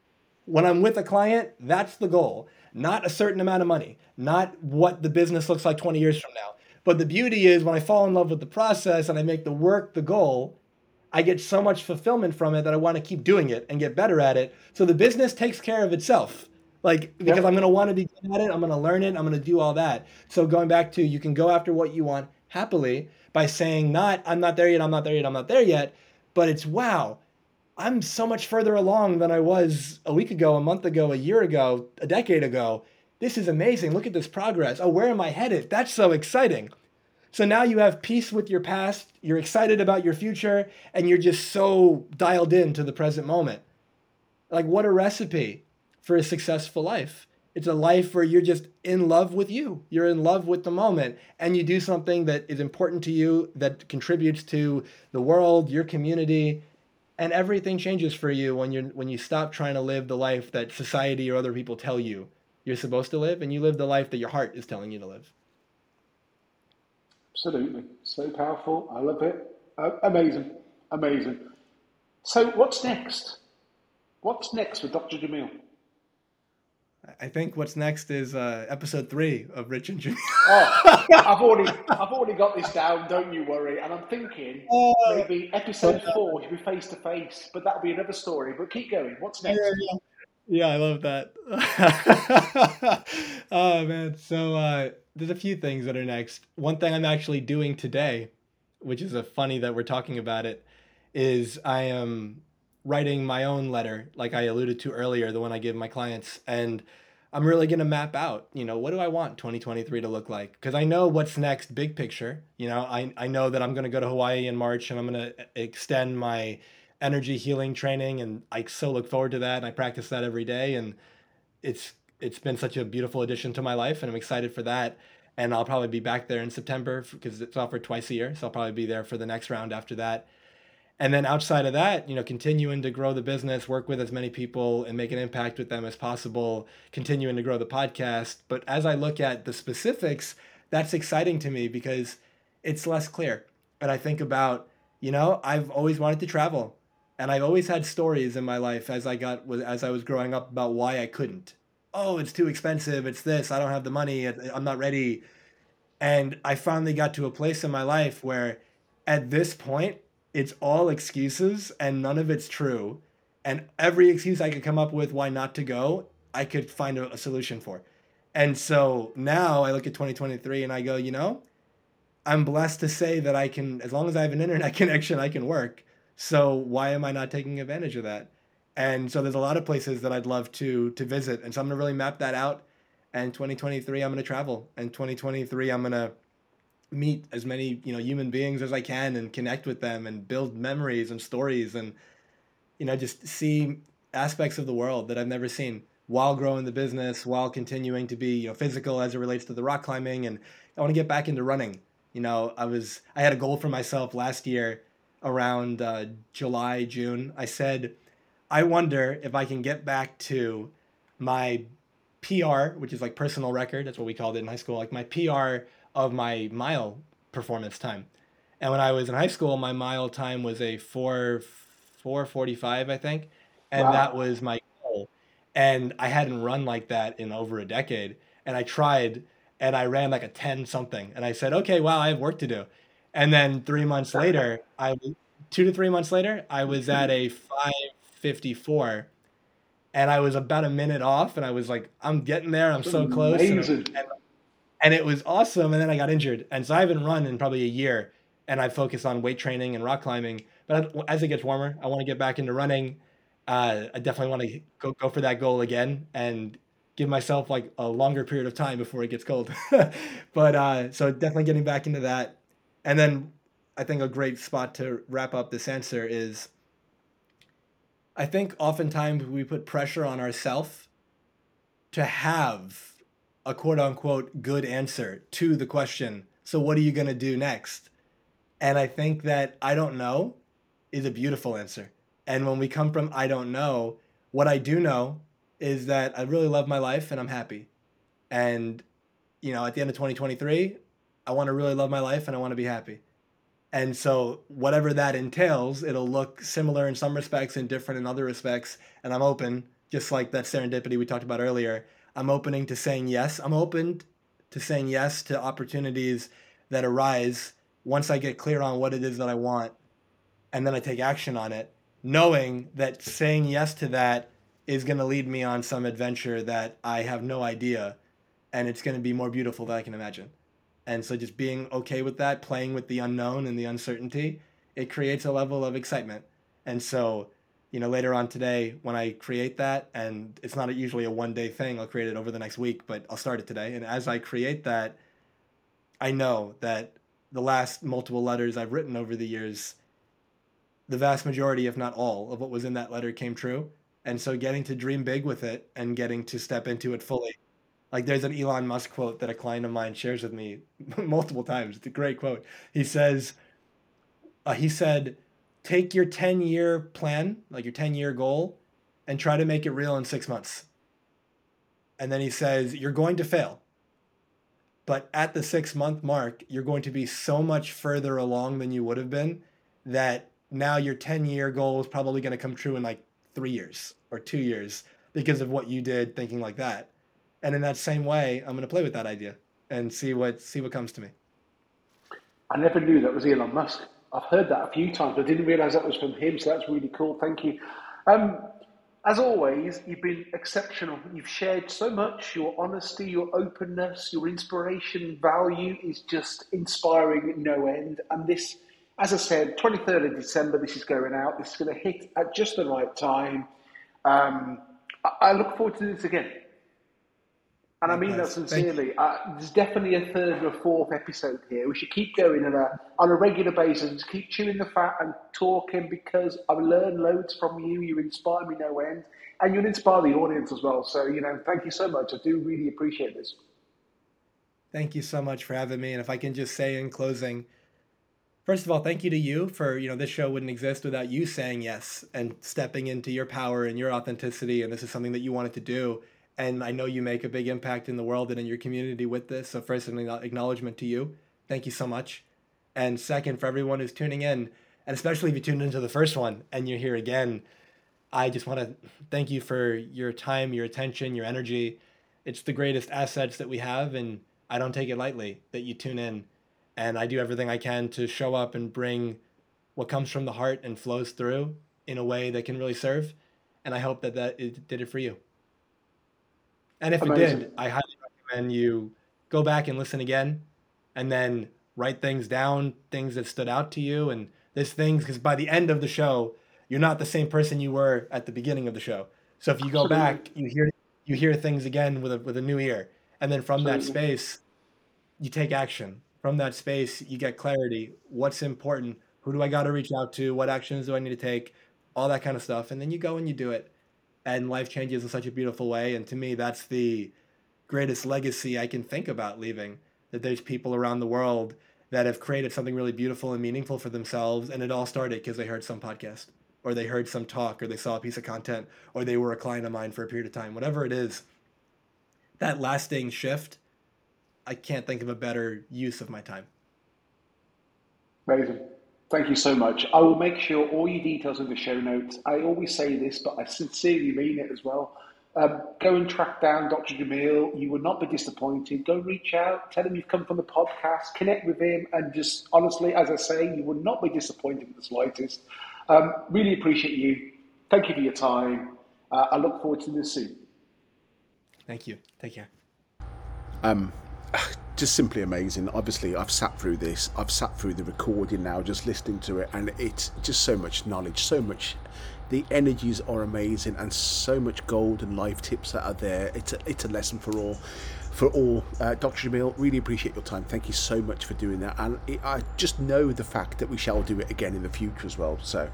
Speaker 2: When I'm with a client, that's the goal. Not a certain amount of money, not what the business looks like 20 years from now. But the beauty is when I fall in love with the process and I make the work the goal, I get so much fulfillment from it that I want to keep doing it and get better at it. So the business takes care of itself. Like because yep. I'm gonna want to be good at it, I'm gonna learn it, I'm gonna do all that. So going back to you can go after what you want happily by saying not I'm not there yet, I'm not there yet, I'm not there yet, but it's wow, I'm so much further along than I was a week ago, a month ago, a year ago, a decade ago. This is amazing. Look at this progress. Oh, where am I headed? That's so exciting. So now you have peace with your past, you're excited about your future, and you're just so dialed in to the present moment. Like, what a recipe for a successful life. It's a life where you're just in love with you. You're in love with the moment and you do something that is important to you that contributes to the world, your community, and everything changes for you when you when you stop trying to live the life that society or other people tell you you're supposed to live and you live the life that your heart is telling you to live.
Speaker 1: Absolutely. So powerful. I love it. Uh, amazing. Amazing. So what's next? What's next for Dr. Jamil?
Speaker 2: I think what's next is uh, episode three of Rich and Jimmy.
Speaker 1: oh, I've already, I've already got this down. Don't you worry. And I'm thinking oh. maybe episode four to be face to face, but that'll be another story. But keep going. What's next?
Speaker 2: Yeah, yeah. yeah I love that. oh man, so uh, there's a few things that are next. One thing I'm actually doing today, which is a funny that we're talking about it, is I am writing my own letter, like I alluded to earlier, the one I give my clients. And I'm really going to map out, you know, what do I want 2023 to look like? Because I know what's next, big picture. You know, I, I know that I'm going to go to Hawaii in March and I'm going to extend my energy healing training. And I so look forward to that. And I practice that every day. And it's, it's been such a beautiful addition to my life. And I'm excited for that. And I'll probably be back there in September because it's offered twice a year. So I'll probably be there for the next round after that and then outside of that you know continuing to grow the business work with as many people and make an impact with them as possible continuing to grow the podcast. But as i look at the specifics that's exciting to me because it's less clear. And i think about you know i've always wanted to travel and i've always had stories in my life as i got as i was growing up about why i couldn't. Oh it's too expensive it's this i don't have the money i'm not ready. And i finally got to a place in my life where at this point it's all excuses and none of it's true. And every excuse I could come up with why not to go, I could find a, a solution for. And so now I look at 2023 and I go, you know, I'm blessed to say that I can, as long as I have an internet connection, I can work. So why am I not taking advantage of that? And so there's a lot of places that I'd love to to visit. And so I'm gonna really map that out. And 2023, I'm gonna travel. And 2023, I'm gonna meet as many you know human beings as I can and connect with them and build memories and stories and you know just see aspects of the world that I've never seen while growing the business while continuing to be you know physical as it relates to the rock climbing. And I want to get back into running. You know I was I had a goal for myself last year around uh, July June. I said I wonder if I can get back to my PR which is like personal record. That's what we called it in high school. Like my PR of my mile performance time. And when I was in high school, my mile time was a four four forty five, I think, and wow. that was my goal. And I hadn't run like that in over a decade. And I tried, and I ran like a ten something. And I said, okay, wow, I have work to do. And then three months later, I two to three months later, I was at a five fifty four. And I was about a minute off, and I was like, "I'm getting there. I'm so close." And, and and it was awesome. And then I got injured, and so I haven't run in probably a year. And I focus on weight training and rock climbing. But as it gets warmer, I want to get back into running. Uh, I definitely want to go go for that goal again and give myself like a longer period of time before it gets cold. but uh, so definitely getting back into that. And then I think a great spot to wrap up this answer is I think oftentimes we put pressure on ourselves to have a quote unquote good answer to the question. So, what are you going to do next? And I think that I don't know is a beautiful answer. And when we come from I don't know, what I do know is that I really love my life and I'm happy. And, you know, at the end of 2023, I want to really love my life and I want to be happy. And so, whatever that entails, it'll look similar in some respects and different in other respects. And I'm open, just like that serendipity we talked about earlier. I'm opening to saying yes. I'm open to saying yes to opportunities that arise once I get clear on what it is that I want and then I take action on it, knowing that saying yes to that is going to lead me on some adventure that I have no idea and it's going to be more beautiful than I can imagine. And so just being okay with that, playing with the unknown and the uncertainty, it creates a level of excitement. And so you know, later on today when I create that, and it's not usually a one day thing, I'll create it over the next week, but I'll start it today. And as I create that, I know that the last multiple letters I've written over the years, the vast majority, if not all, of what was in that letter came true. And so getting to dream big with it and getting to step into it fully. Like there's an Elon Musk quote that a client of mine shares with me multiple times. It's a great quote. He says, uh, he said, take your 10 year plan, like your 10 year goal, and try to make it real in six months. And then he says, You're going to fail. But at the six month mark, you're going to be so much further along than you would have been that now your 10 year goal is probably going to come true in like three years or two years because of what you did thinking like that. And in that same way, I'm going to play with that idea and see what see what comes to me.
Speaker 1: I never knew that was Elon Musk. I've heard that a few times, but I didn't realise that was from him. So that's really cool. Thank you. Um, as always, you've been exceptional. You've shared so much. Your honesty, your openness, your inspiration, value is just inspiring no end. And this, as I said, 23rd of December, this is going out. This is going to hit at just the right time. Um, I look forward to this again. And I mean that sincerely. Uh, there's definitely a third or fourth episode here. We should keep going on a, on a regular basis and keep chewing the fat and talking because I've learned loads from you. You inspire me no end. And you'll inspire the audience as well. So, you know, thank you so much. I do really appreciate this.
Speaker 2: Thank you so much for having me. And if I can just say in closing, first of all, thank you to you for, you know, this show wouldn't exist without you saying yes and stepping into your power and your authenticity. And this is something that you wanted to do and I know you make a big impact in the world and in your community with this. So first, an acknowledgement to you. Thank you so much. And second, for everyone who's tuning in, and especially if you tuned into the first one and you're here again, I just want to thank you for your time, your attention, your energy. It's the greatest assets that we have, and I don't take it lightly that you tune in. And I do everything I can to show up and bring what comes from the heart and flows through in a way that can really serve. And I hope that that it did it for you. And if Amazing. it did, I highly recommend you go back and listen again and then write things down, things that stood out to you and this things because by the end of the show, you're not the same person you were at the beginning of the show. So if you go Absolutely. back, you hear you hear things again with a with a new ear. And then from Absolutely. that space, you take action. from that space, you get clarity. What's important? Who do I got to reach out to? What actions do I need to take? All that kind of stuff. And then you go and you do it. And life changes in such a beautiful way. And to me, that's the greatest legacy I can think about leaving. That there's people around the world that have created something really beautiful and meaningful for themselves. And it all started because they heard some podcast or they heard some talk or they saw a piece of content or they were a client of mine for a period of time. Whatever it is, that lasting shift, I can't think of a better use of my time.
Speaker 3: Amazing. Thank you so much. I will make sure all your details in the show notes. I always say this, but I sincerely mean it as well. Um, go and track down Dr. Jamil. You will not be disappointed. Go reach out, tell him you've come from the podcast, connect with him, and just honestly, as I say, you will not be disappointed in the slightest. Um, really appreciate you. Thank you for your time. Uh, I look forward to this soon.
Speaker 2: Thank you. Take care.
Speaker 1: Um, just simply amazing. Obviously, I've sat through this. I've sat through the recording now, just listening to it, and it's just so much knowledge, so much. The energies are amazing, and so much gold and life tips that are there. It's a, it's a lesson for all. For all, uh, Dr. Jamil, really appreciate your time. Thank you so much for doing that, and it, I just know the fact that we shall do it again in the future as well. So,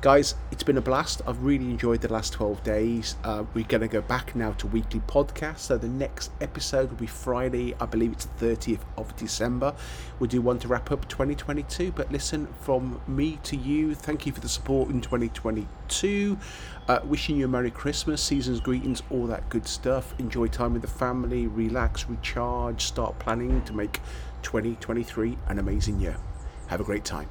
Speaker 1: guys it's been a blast. I've really enjoyed the last 12 days. Uh, we're going to go back now to weekly podcasts so the next episode will be friday i believe it's the 30th of december. We do want to wrap up 2022 but listen from me to you thank you for the support in 2022 uh, wishing you a merry christmas season's greetings all that good stuff. Enjoy time with the family relax recharge start planning to make 2023 an amazing year. Have a great time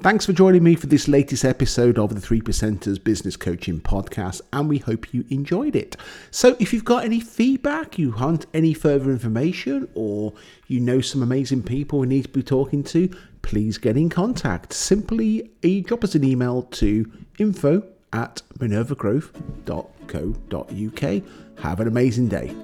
Speaker 1: Thanks for joining me for this latest episode of the Three Percenters Business Coaching Podcast, and we hope you enjoyed it. So, if you've got any feedback, you want any further information, or you know some amazing people we need to be talking to, please get in contact. Simply drop us an email to info at minervagrowth.co.uk. Have an amazing day.